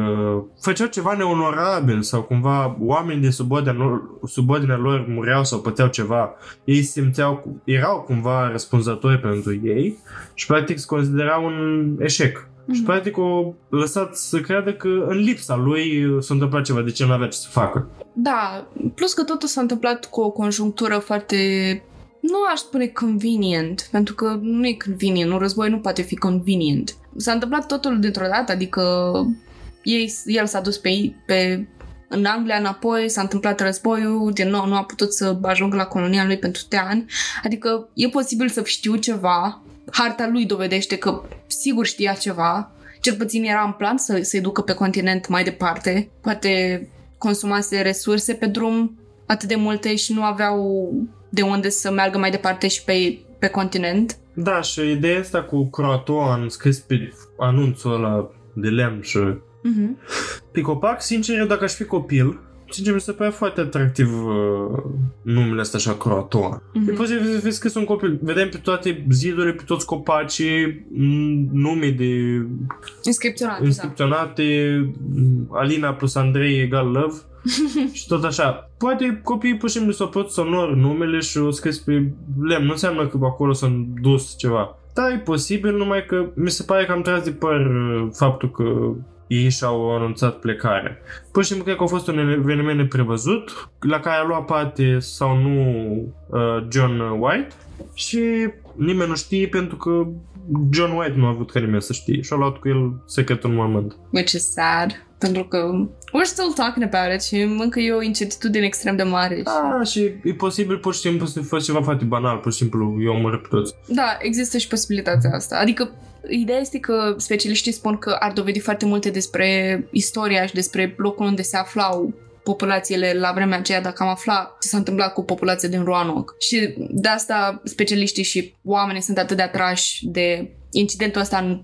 Speaker 2: făceau ceva neonorabil sau cumva oameni de subordinea, subordinea lor mureau sau păteau ceva, ei simțeau, erau cumva răspunzători pentru ei și practic se considerau un eșec. Mm-hmm. Și mhm. practic o lăsat să creadă că în lipsa lui s-a întâmplat ceva, de ce nu avea ce să facă.
Speaker 1: Da, plus că totul s-a întâmplat cu o conjunctură foarte nu aș spune convenient, pentru că nu e convenient, un război nu poate fi convenient. S-a întâmplat totul dintr-o dată, adică ei, el s-a dus pe, pe în Anglia înapoi, s-a întâmplat războiul, din nou nu a putut să ajungă la colonia lui pentru ani. Adică e posibil să știu ceva, harta lui dovedește că sigur știa ceva, cel puțin era în plan să se ducă pe continent mai departe, poate consumase resurse pe drum atât de multe și nu aveau de unde să meargă mai departe și pe, pe continent.
Speaker 2: Da, și ideea asta cu Croatoan scris pe anunțul ăla de lemn și uh-huh. pe copac, sincer, dacă aș fi copil, sincer, mi se pare foarte atractiv uh, numele ăsta așa, Croatoan. Mm-hmm. E posibil să scris un copil. Vedem pe toate zidurile, pe toți copacii, nume de...
Speaker 1: Inscripționate, da.
Speaker 2: inscripționate da. Alina plus Andrei egal love. și tot așa. Poate copiii pur și simplu s-au pus sonor numele și o scris pe lemn. Nu înseamnă că acolo s-a dus ceva. Da, e posibil, numai că mi se pare că am tras de păr uh, faptul că ei și-au anunțat plecarea. Pur și simplu cred că a fost un eveniment neprevăzut, la care a luat parte sau nu uh, John White și nimeni nu știe pentru că John White nu a avut ca nimeni să știe și a luat cu el secretul în mormânt.
Speaker 1: Which is sad. pentru că we're still talking about it și încă e o incertitudine extrem de mare.
Speaker 2: Da, și e posibil pur și simplu să faci ceva foarte banal, pur și simplu eu omor pe toți.
Speaker 1: Da, există și posibilitatea asta. Adică Ideea este că specialiștii spun că ar dovedi foarte multe despre istoria și despre locul unde se aflau populațiile la vremea aceea dacă am aflat ce s-a întâmplat cu populația din Roanoke. Și de asta specialiștii și oamenii sunt atât de atrași de incidentul ăsta în,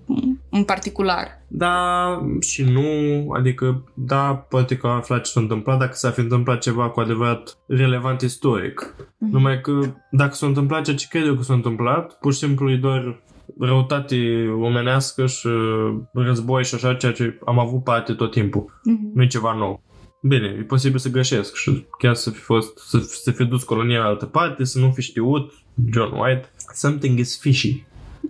Speaker 1: în particular.
Speaker 2: Da, și nu, adică, da, poate că am aflat ce s-a întâmplat dacă s-a fi întâmplat ceva cu adevărat relevant istoric. Mm-hmm. Numai că dacă s-a întâmplat ceea ce cred eu că s-a întâmplat, pur și simplu e doar răutate omenească și război și așa, ceea ce am avut parte tot timpul. Mm-hmm. Nu e ceva nou. Bine, e posibil să greșesc și chiar să fi fost, să, să fi dus colonia în altă parte, să nu fi știut John White. Something is fishy.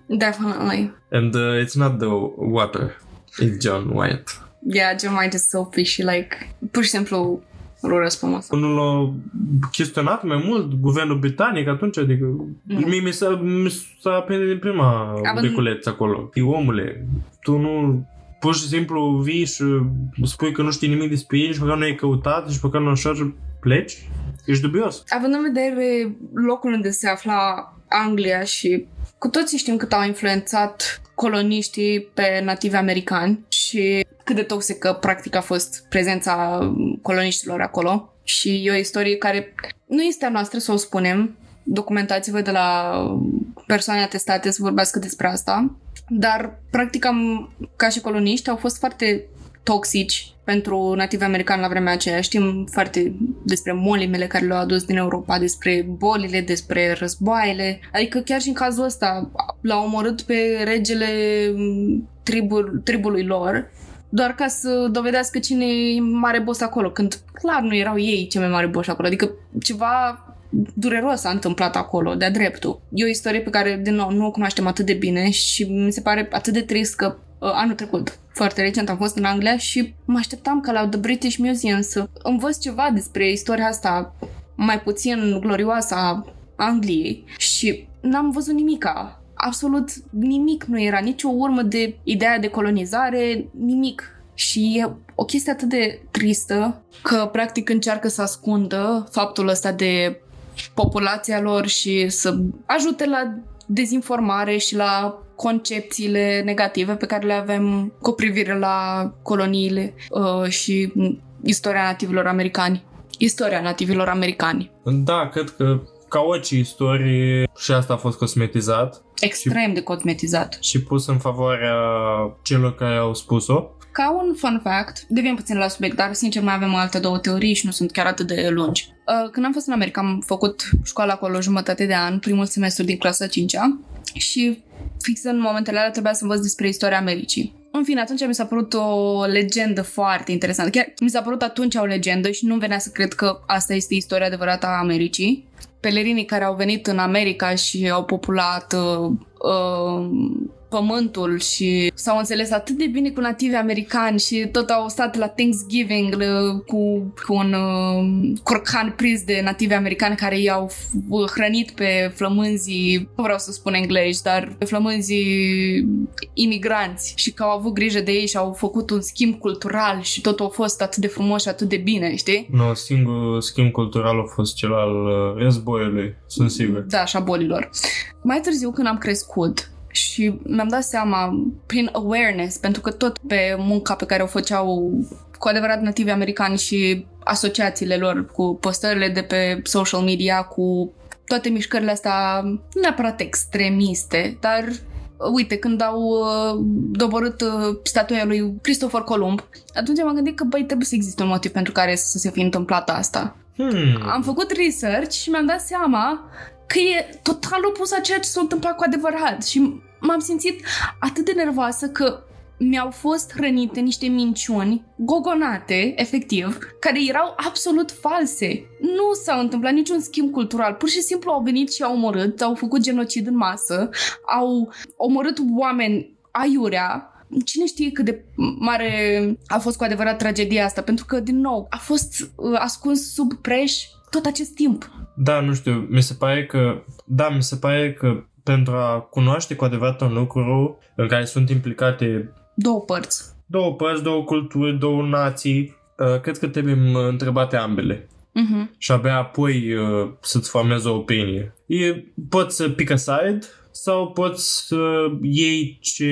Speaker 1: Definitely.
Speaker 2: And uh, it's not the water. It's John White.
Speaker 1: Yeah, John White is so fishy, like, pur și simplu rură spumoasă.
Speaker 2: Unul l-a chestionat mai mult guvernul britanic atunci, adică mm. mie mi s-a, mi s-a aprins din prima Având... beculeț acolo. E omule, tu nu pur și simplu vii și spui că nu știi nimic despre ei, și pe care nu ai căutat și pe care nu așa și pleci? Ești dubios.
Speaker 1: Având în vedere locul unde se afla Anglia și cu toții știm cât au influențat coloniștii pe nativi americani și cât de toxică practic a fost prezența coloniștilor acolo. Și e o istorie care nu este a noastră să o spunem. Documentați-vă de la persoane atestate să vorbească despre asta. Dar, practic, am, ca și coloniști, au fost foarte toxici pentru nativi americani la vremea aceea. Știm foarte despre molimele care le-au adus din Europa, despre bolile, despre războaiele. Adică chiar și în cazul ăsta l-au omorât pe regele tribul, tribului lor doar ca să dovedească cine e mare boss acolo, când clar nu erau ei cei mai mari boss acolo. Adică ceva dureros s-a întâmplat acolo, de-a dreptul. E o istorie pe care, din nou, nu o cunoaștem atât de bine și mi se pare atât de trist că uh, anul trecut, foarte recent, am fost în Anglia și mă așteptam ca la The British Museum să învăț ceva despre istoria asta mai puțin glorioasă a Angliei și n-am văzut nimica. Absolut nimic nu era, nicio urmă de ideea de colonizare, nimic. Și e o chestie atât de tristă că practic încearcă să ascundă faptul ăsta de populația lor și să ajute la dezinformare și la concepțiile negative pe care le avem cu privire la coloniile uh, și istoria nativilor americani. Istoria nativilor americani.
Speaker 2: Da, cred că ca orice istorie și asta a fost cosmetizat.
Speaker 1: Extrem și, de cosmetizat.
Speaker 2: Și pus în favoarea celor care au spus-o.
Speaker 1: Ca un fun fact, devin puțin la subiect, dar sincer mai avem alte două teorii și nu sunt chiar atât de lungi. Uh, când am fost în America, am făcut școala acolo jumătate de an, primul semestru din clasa 5-a și fix în momentele alea trebuia să învăț despre istoria Americii. În fine, atunci mi s-a părut o legendă foarte interesantă. Chiar mi s-a părut atunci o legendă și nu venea să cred că asta este istoria adevărată a Americii. Pelerinii care au venit în America și au populat uh, uh, pământul și s-au înțeles atât de bine cu nativi americani și tot au stat la Thanksgiving cu, cu un uh, curcan prins de nativi americani care i-au hrănit pe flămânzii, nu vreau să spun englezi, dar pe flămânzii imigranți și că au avut grijă de ei și au făcut un schimb cultural și totul a fost atât de frumos și atât de bine, știi?
Speaker 2: Nu, no, singurul schimb cultural a fost cel al uh, războiului, sunt sigur.
Speaker 1: Da, și a bolilor. Mai târziu, când am crescut, și mi-am dat seama prin awareness, pentru că tot pe munca pe care o făceau cu adevărat nativi americani și asociațiile lor cu postările de pe social media, cu toate mișcările astea nu neapărat extremiste, dar uite, când au uh, doborât uh, statuia lui Christopher Columb, atunci m-am gândit că, băi, trebuie să existe un motiv pentru care să se fi întâmplat asta. Hmm. Am făcut research și mi-am dat seama că e total opus a ceea ce s-a întâmplat cu adevărat și m-am simțit atât de nervoasă că mi-au fost hrănite niște minciuni gogonate, efectiv, care erau absolut false. Nu s-a întâmplat niciun schimb cultural. Pur și simplu au venit și au omorât, au făcut genocid în masă, au omorât oameni aiurea, cine știe cât de mare a fost cu adevărat tragedia asta, pentru că, din nou, a fost uh, ascuns sub preș tot acest timp.
Speaker 2: Da, nu știu, mi se pare că, da, mi se pare că pentru a cunoaște cu adevărat un lucru în care sunt implicate
Speaker 1: două părți.
Speaker 2: două părți, două culturi, două nații. Uh, cred că trebuie întrebate ambele.
Speaker 1: Mhm.
Speaker 2: Și abia apoi uh, să-ți formezi o opinie. E, poți să pick a side sau poți să iei ce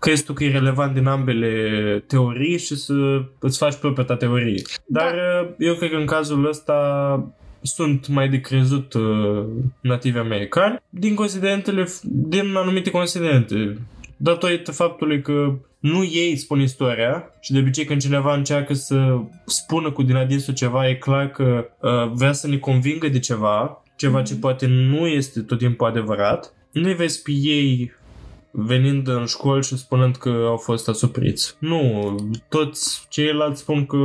Speaker 2: crezi tu că e relevant din ambele teorii și să îți faci propria ta teorie. Dar uh, eu cred că în cazul ăsta sunt mai de crezut uh, nativi americani din considerentele, din anumite considerente. Datorită faptului că nu ei spun istoria și de obicei când cineva încearcă să spună cu din adinsul ceva, e clar că uh, vrea să ne convingă de ceva, ceva ce poate nu este tot timpul adevărat. Nu-i vezi pe ei venind în școli și spunând că au fost asupriți. Nu, toți ceilalți spun că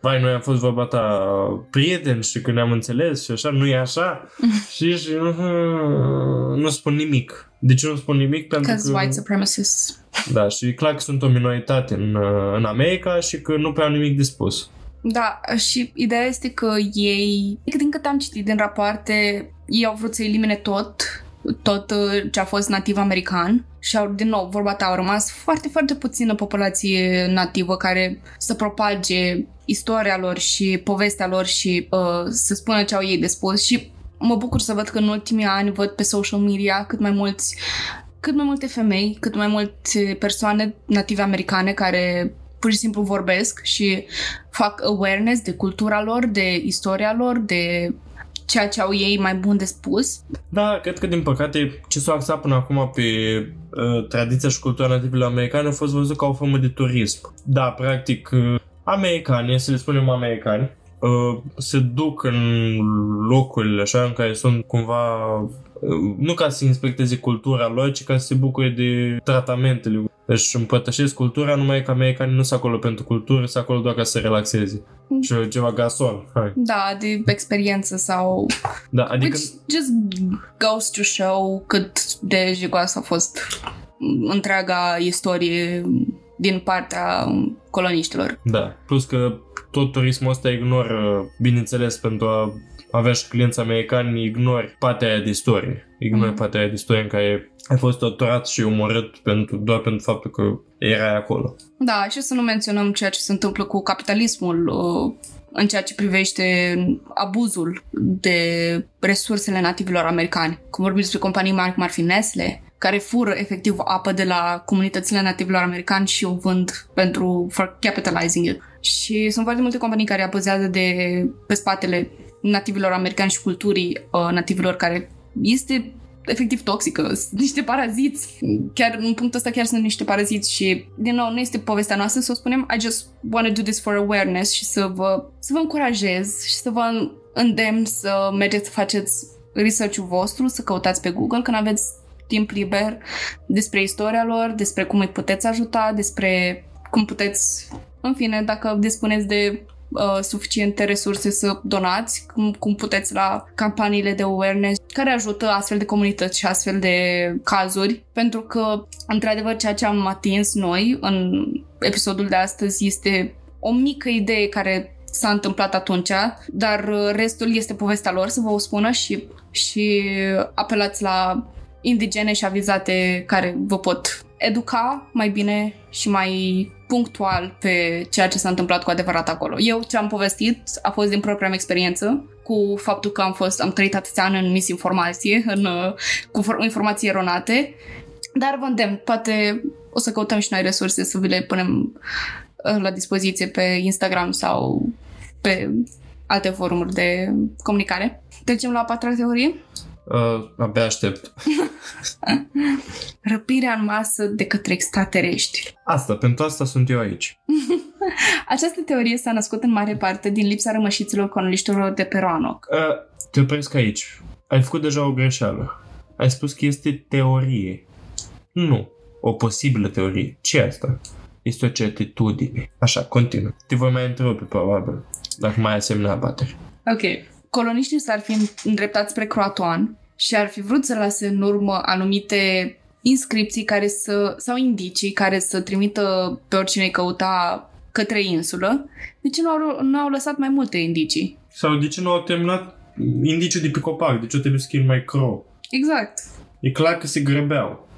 Speaker 2: vai, noi am fost vorba ta prieteni și că ne-am înțeles și așa, nu e așa? și, și uh, nu spun nimic. De ce nu spun nimic? Pentru
Speaker 1: Because
Speaker 2: că...
Speaker 1: white supremacists.
Speaker 2: Da, și e clar că sunt o minoritate în, uh, în America și că nu prea au nimic de spus.
Speaker 1: Da, și ideea este că ei, din cât am citit din rapoarte, ei au vrut să elimine tot, tot uh, ce a fost nativ american și au, din nou, vorba ta, au rămas foarte, foarte puțină populație nativă care să propage istoria lor și povestea lor și uh, să spună ce au ei de spus. Și mă bucur să văd că în ultimii ani văd pe social media cât mai mulți cât mai multe femei, cât mai multe persoane native americane care pur și simplu vorbesc și fac awareness de cultura lor, de istoria lor, de ceea ce au ei mai bun de spus.
Speaker 2: Da, cred că din păcate ce s-a axat până acum pe uh, tradiția și cultura nativilor americane a fost văzut ca o formă de turism. Da, practic, uh, americani, să le spunem americani, uh, se duc în locurile așa în care sunt cumva uh, nu ca să inspecteze cultura lor, ci ca să se bucure de tratamentele. Deci împărtășesc cultura, numai că americanii nu sunt acolo pentru cultură, sunt acolo doar ca să se relaxeze. Și ceva gason, hai.
Speaker 1: Da, de experiență sau...
Speaker 2: Da, adică...
Speaker 1: Which just goes to show cât de jigoasă a fost întreaga istorie din partea coloniștilor.
Speaker 2: Da, plus că tot turismul ăsta ignoră, bineînțeles, pentru a avea și clienți americani, ignori partea aia de istorie. Ignori
Speaker 1: Mhm.
Speaker 2: partea aia de istorie în care ai fost torturat și omorât pentru, doar pentru faptul că erai acolo.
Speaker 1: Da, și să nu menționăm ceea ce se întâmplă cu capitalismul uh, în ceea ce privește abuzul de resursele nativilor americani. Cum vorbim despre companii mari cum ar fi Nestle, care fură efectiv apă de la comunitățile nativilor americani și o vând pentru for capitalizing it. Și sunt foarte multe companii care abuzează de pe spatele nativilor americani și culturii uh, nativilor care este efectiv toxică, sunt niște paraziți. Chiar în punctul ăsta chiar sunt niște paraziți și, din nou, nu este povestea noastră să o spunem, I just want to do this for awareness și să vă, să vă încurajez și să vă îndemn să mergeți să faceți research-ul vostru, să căutați pe Google când aveți timp liber despre istoria lor, despre cum îi puteți ajuta, despre cum puteți, în fine, dacă dispuneți de uh, suficiente resurse să donați, cum, cum puteți la campaniile de awareness care ajută astfel de comunități și astfel de cazuri, pentru că, într-adevăr, ceea ce am atins noi în episodul de astăzi este o mică idee care s-a întâmplat atunci, dar uh, restul este povestea lor, să vă o spună și, și apelați la indigene și avizate care vă pot educa mai bine și mai punctual pe ceea ce s-a întâmplat cu adevărat acolo. Eu ce am povestit a fost din propria mea experiență cu faptul că am fost, am trăit atâția ani în misinformație, în, uh, cu for- informații eronate, dar vă îndemn, poate o să căutăm și noi resurse să vi le punem uh, la dispoziție pe Instagram sau pe alte forumuri de comunicare. Trecem la a patra teorie.
Speaker 2: Uh, abia aștept.
Speaker 1: Răpirea în masă de către extraterestri.
Speaker 2: Asta, pentru asta sunt eu aici.
Speaker 1: Această teorie s-a născut în mare parte din lipsa rămășiților coloniștilor de pe Roanoke.
Speaker 2: Uh, te opresc aici. Ai făcut deja o greșeală. Ai spus că este teorie. Nu. O posibilă teorie. ce asta? Este o certitudine. Așa, continuă. Te voi mai întrerupe, probabil, dacă mai ai asemenea abateri.
Speaker 1: Ok. Coloniștii s-ar fi îndreptat spre Croatoan și ar fi vrut să lase în urmă anumite inscripții care să, sau indicii care să trimită pe oricine îi căuta către insulă. De ce nu au, nu au lăsat mai multe indicii?
Speaker 2: Sau de ce nu au terminat indiciul de pe copac? De ce trebuie să scrii mai crow?
Speaker 1: Exact.
Speaker 2: E clar că se grăbeau.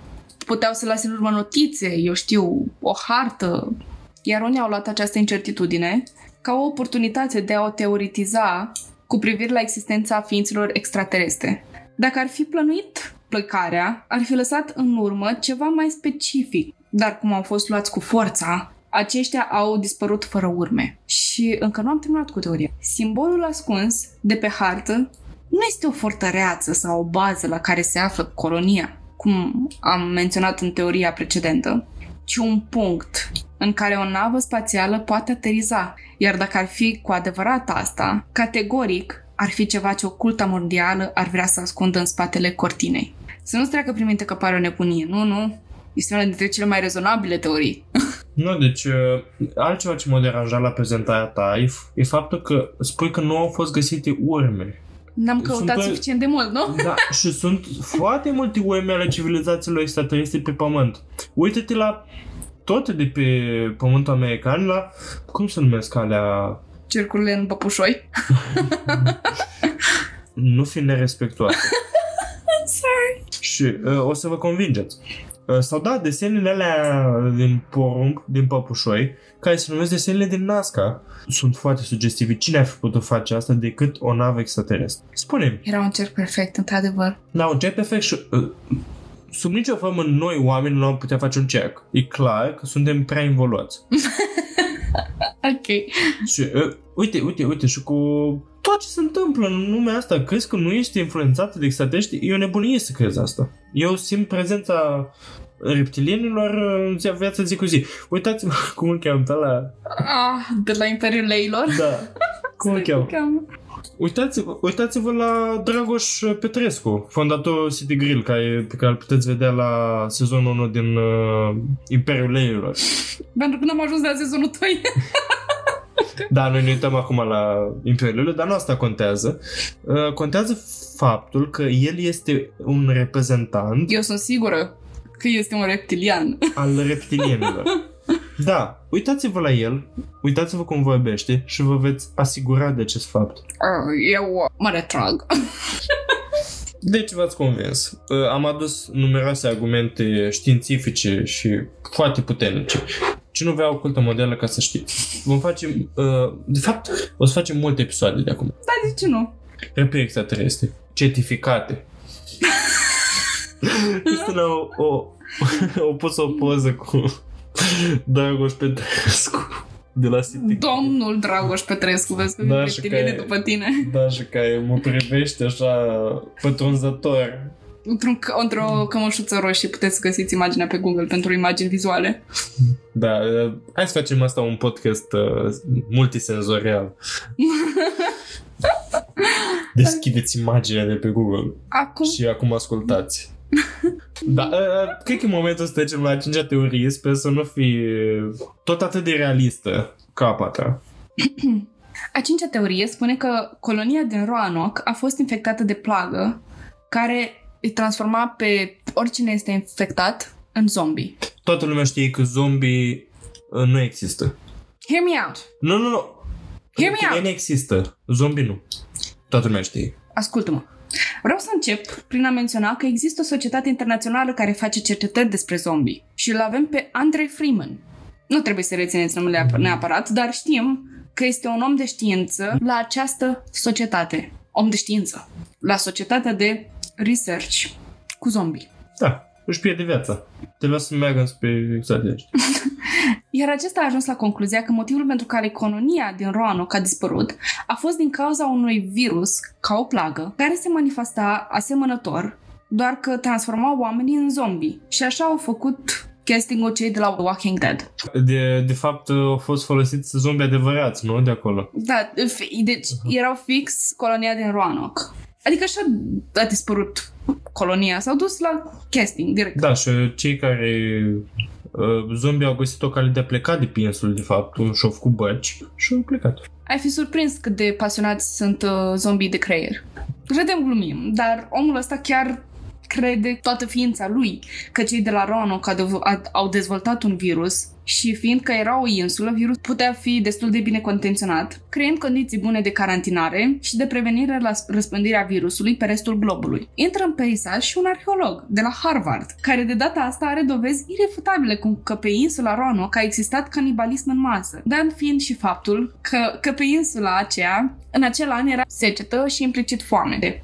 Speaker 1: Puteau să lase în urmă notițe, eu știu, o hartă, iar unii au luat această incertitudine ca o oportunitate de a o teoretiza cu privire la existența ființelor extraterestre. Dacă ar fi plănuit plecarea, ar fi lăsat în urmă ceva mai specific, dar cum au fost luați cu forța, aceștia au dispărut fără urme. Și încă nu am terminat cu teoria. Simbolul ascuns de pe hartă nu este o fortăreață sau o bază la care se află colonia, cum am menționat în teoria precedentă, ci un punct în care o navă spațială poate ateriza. Iar dacă ar fi cu adevărat asta, categoric ar fi ceva ce oculta mondială ar vrea să ascundă în spatele cortinei. Să nu-ți treacă prin minte că pare o nebunie. Nu, nu. Este una dintre cele mai rezonabile teorii.
Speaker 2: Nu, deci uh, altceva ce m-a deranjat la prezentarea ta e, e faptul că spui că nu au fost găsite urme.
Speaker 1: N-am căutat
Speaker 2: Sunt-
Speaker 1: suficient de mult, nu?
Speaker 2: Da, și sunt foarte multe urme ale civilizațiilor extraterestre pe pământ. Uită-te la toate de pe pământul american, la, cum se numesc alea,
Speaker 1: Cercurile în păpușoi.
Speaker 2: nu fi nerespectuoase.
Speaker 1: Sorry.
Speaker 2: Și uh, o să vă convingeți. Uh, sau da, desenele alea din porumb, din păpușoi, care se numesc desenele din Nazca, sunt foarte sugestive. Cine ar fi putut face asta decât o navă extraterestră? Spune-mi.
Speaker 1: Era un cerc perfect, într-adevăr.
Speaker 2: Da, un cerc perfect și... Uh, sub nicio formă noi oameni nu am putea face un cerc. E clar că suntem prea involuați.
Speaker 1: Ok.
Speaker 2: și uh, uite, uite, uite, și cu tot ce se întâmplă în lumea asta, crezi că nu este influențată de extraterestri? E o nebunie să crezi asta. Eu simt prezența reptilienilor în zi- viața zi cu zi. Uitați-vă cum îl cheamă pe ăla.
Speaker 1: Ah, de la Imperiul Leilor.
Speaker 2: Da. Cum îl cheamă?
Speaker 1: Cheamă.
Speaker 2: Uitați-vă, uitați-vă la Dragoș Petrescu, fondatorul City Grill, care, pe care îl puteți vedea la sezonul 1 din uh, Imperiul Leilor.
Speaker 1: Pentru că n-am ajuns la sezonul 2.
Speaker 2: Da, noi ne uităm acum la Imperiul Leilor, dar nu asta contează. Uh, contează faptul că el este un reprezentant
Speaker 1: Eu sunt sigură că este un reptilian.
Speaker 2: al reptilienilor. Da, uitați-vă la el, uitați-vă cum vorbește și vă veți asigura de acest fapt.
Speaker 1: Ah, Eu uh, mă retrag.
Speaker 2: Deci v-ați convins. Uh, Am adus numeroase argumente științifice și foarte puternice. Ce nu vrea ocultă modelă ca să știți. Vom face, uh, de fapt, o să facem multe episoade de acum.
Speaker 1: Dar de ce nu?
Speaker 2: Repere extraterestre. Certificate. Cristina o, o, o pus o poză cu Dragoș Petrescu de la City.
Speaker 1: Domnul Dragoș Petrescu, vezi că
Speaker 2: Da,
Speaker 1: vin
Speaker 2: și
Speaker 1: reptiliene
Speaker 2: că-
Speaker 1: după tine.
Speaker 2: Da, și care mă privește așa pătrunzător.
Speaker 1: Într-un, într-o cămășuță roșie puteți găsiți imaginea pe Google pentru imagini vizuale.
Speaker 2: Da, uh, hai să facem asta un podcast uh, multisenzorial. Deschideți imaginea de pe Google
Speaker 1: Acum,
Speaker 2: și acum ascultați. Da, uh, cred că e momentul să trecem la a cincea teorie. Sper să nu fie tot atât de realistă ca a patra.
Speaker 1: a cincea teorie spune că colonia din Roanoke a fost infectată de plagă care îi transforma pe oricine este infectat în zombie.
Speaker 2: Toată lumea știe că zombie uh, nu există.
Speaker 1: Hear me out!
Speaker 2: Nu, nu, nu.
Speaker 1: Hear me out!
Speaker 2: Reptilieni există. Zombie nu. Toată lumea știe.
Speaker 1: Ascultă-mă. Vreau să încep prin a menționa că există o societate internațională care face cercetări despre zombie și îl avem pe Andre Freeman. Nu trebuie să rețineți numele ap- neapărat, dar știm că este un om de știință la această societate. Om de știință. La societatea de research cu zombie.
Speaker 2: Da, își pierde viața. Te lasă să meargă spre extraterestri.
Speaker 1: Iar acesta a ajuns la concluzia că motivul pentru care colonia din Roanoke a dispărut a fost din cauza unui virus, ca o plagă, care se manifesta asemănător, doar că transforma oamenii în zombie. Și așa au făcut casting-ul cei de la Walking Dead.
Speaker 2: De, de fapt, au fost folosiți zombi adevărați, nu? De acolo.
Speaker 1: Da, fi- deci erau fix colonia din Roanoke. Adică așa a dispărut colonia. S-au dus la casting direct.
Speaker 2: Da, și cei care uh, zombii au găsit o cale de a pleca de pe insulă, de fapt, și-au făcut băci și au plecat.
Speaker 1: Ai fi surprins cât de pasionați sunt uh, zombii de creier. Credem glumim, dar omul ăsta chiar crede toată ființa lui că cei de la Roanoke au dev- a- au dezvoltat un virus și fiindcă era o insulă, virusul putea fi destul de bine contenționat, creând condiții bune de carantinare și de prevenire la răspândirea virusului pe restul globului. Intră în peisaj și un arheolog de la Harvard, care de data asta are dovezi irefutabile cum că pe insula Roanoke a existat canibalism în masă, dând fiind și faptul că, că pe insula aceea, în acel an era secetă și implicit foamete.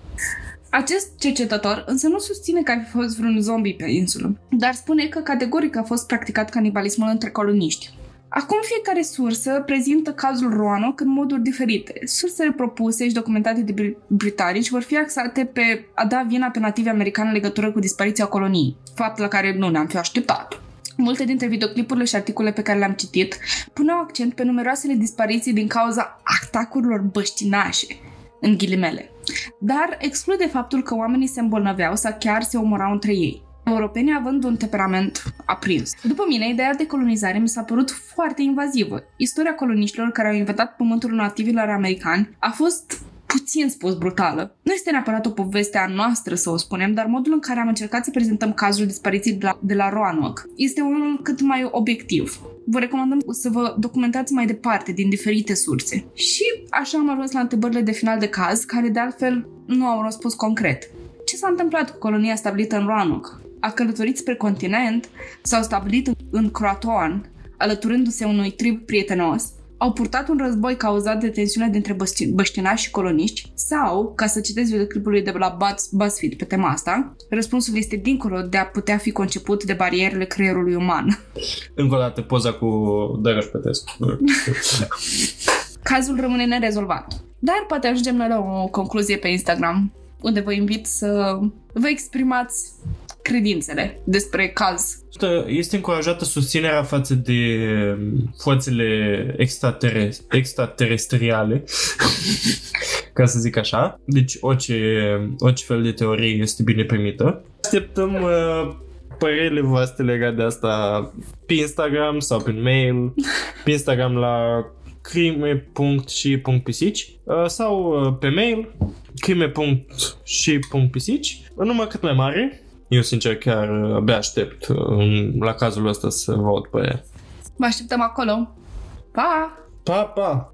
Speaker 1: Acest cercetător însă nu susține că ar fi fost vreun zombie pe insulă, dar spune că categoric a fost practicat canibalismul între coloniști. Acum fiecare sursă prezintă cazul Roanoke în moduri diferite. Sursele propuse și documentate de britanici vor fi axate pe a da vina pe nativi americani în legătură cu dispariția coloniei, fapt la care nu ne-am fi așteptat. Multe dintre videoclipurile și articole pe care le-am citit puneau accent pe numeroasele dispariții din cauza atacurilor băștinașe, în ghilimele. Dar exclude faptul că oamenii se îmbolnăveau sau chiar se omorau între ei. Europenii având un temperament aprins. După mine, ideea de colonizare mi s-a părut foarte invazivă. Istoria coloniștilor care au inventat pământul nativilor americani a fost puțin spus brutală. Nu este neapărat o poveste a noastră, să o spunem, dar modul în care am încercat să prezentăm cazul dispariției de la, de la Roanoke este unul cât mai obiectiv. Vă recomandăm să vă documentați mai departe din diferite surse. Și așa am ajuns la întrebările de final de caz, care de altfel nu au răspuns concret. Ce s-a întâmplat cu colonia stabilită în Roanoke? A călătorit spre continent? S-au stabilit în Croatoan, alăturându-se unui trib prietenos? Au purtat un război cauzat de tensiune dintre băștinași și coloniști sau, ca să citesc videoclipul de la BuzzFeed pe tema asta, răspunsul este dincolo de a putea fi conceput de barierele creierului uman.
Speaker 2: Încă o dată poza cu Dăgăș Petescu.
Speaker 1: Cazul rămâne nerezolvat. Dar poate ajungem la o concluzie pe Instagram, unde vă invit să vă exprimați credințele despre caz.
Speaker 2: Este încurajată susținerea față de um, forțele extraterestriale, ca să zic așa. Deci orice, orice fel de teorie este bine primită. Așteptăm uh, părerile voastre legate de asta pe Instagram sau pe mail. Pe Instagram la crime.și.pisici uh, sau uh, pe mail crime.și.pisici în număr cât mai mare eu, sincer, chiar uh, abia aștept uh, la cazul ăsta să vă aud pe ea.
Speaker 1: Vă așteptăm acolo. Pa!
Speaker 2: Pa, pa!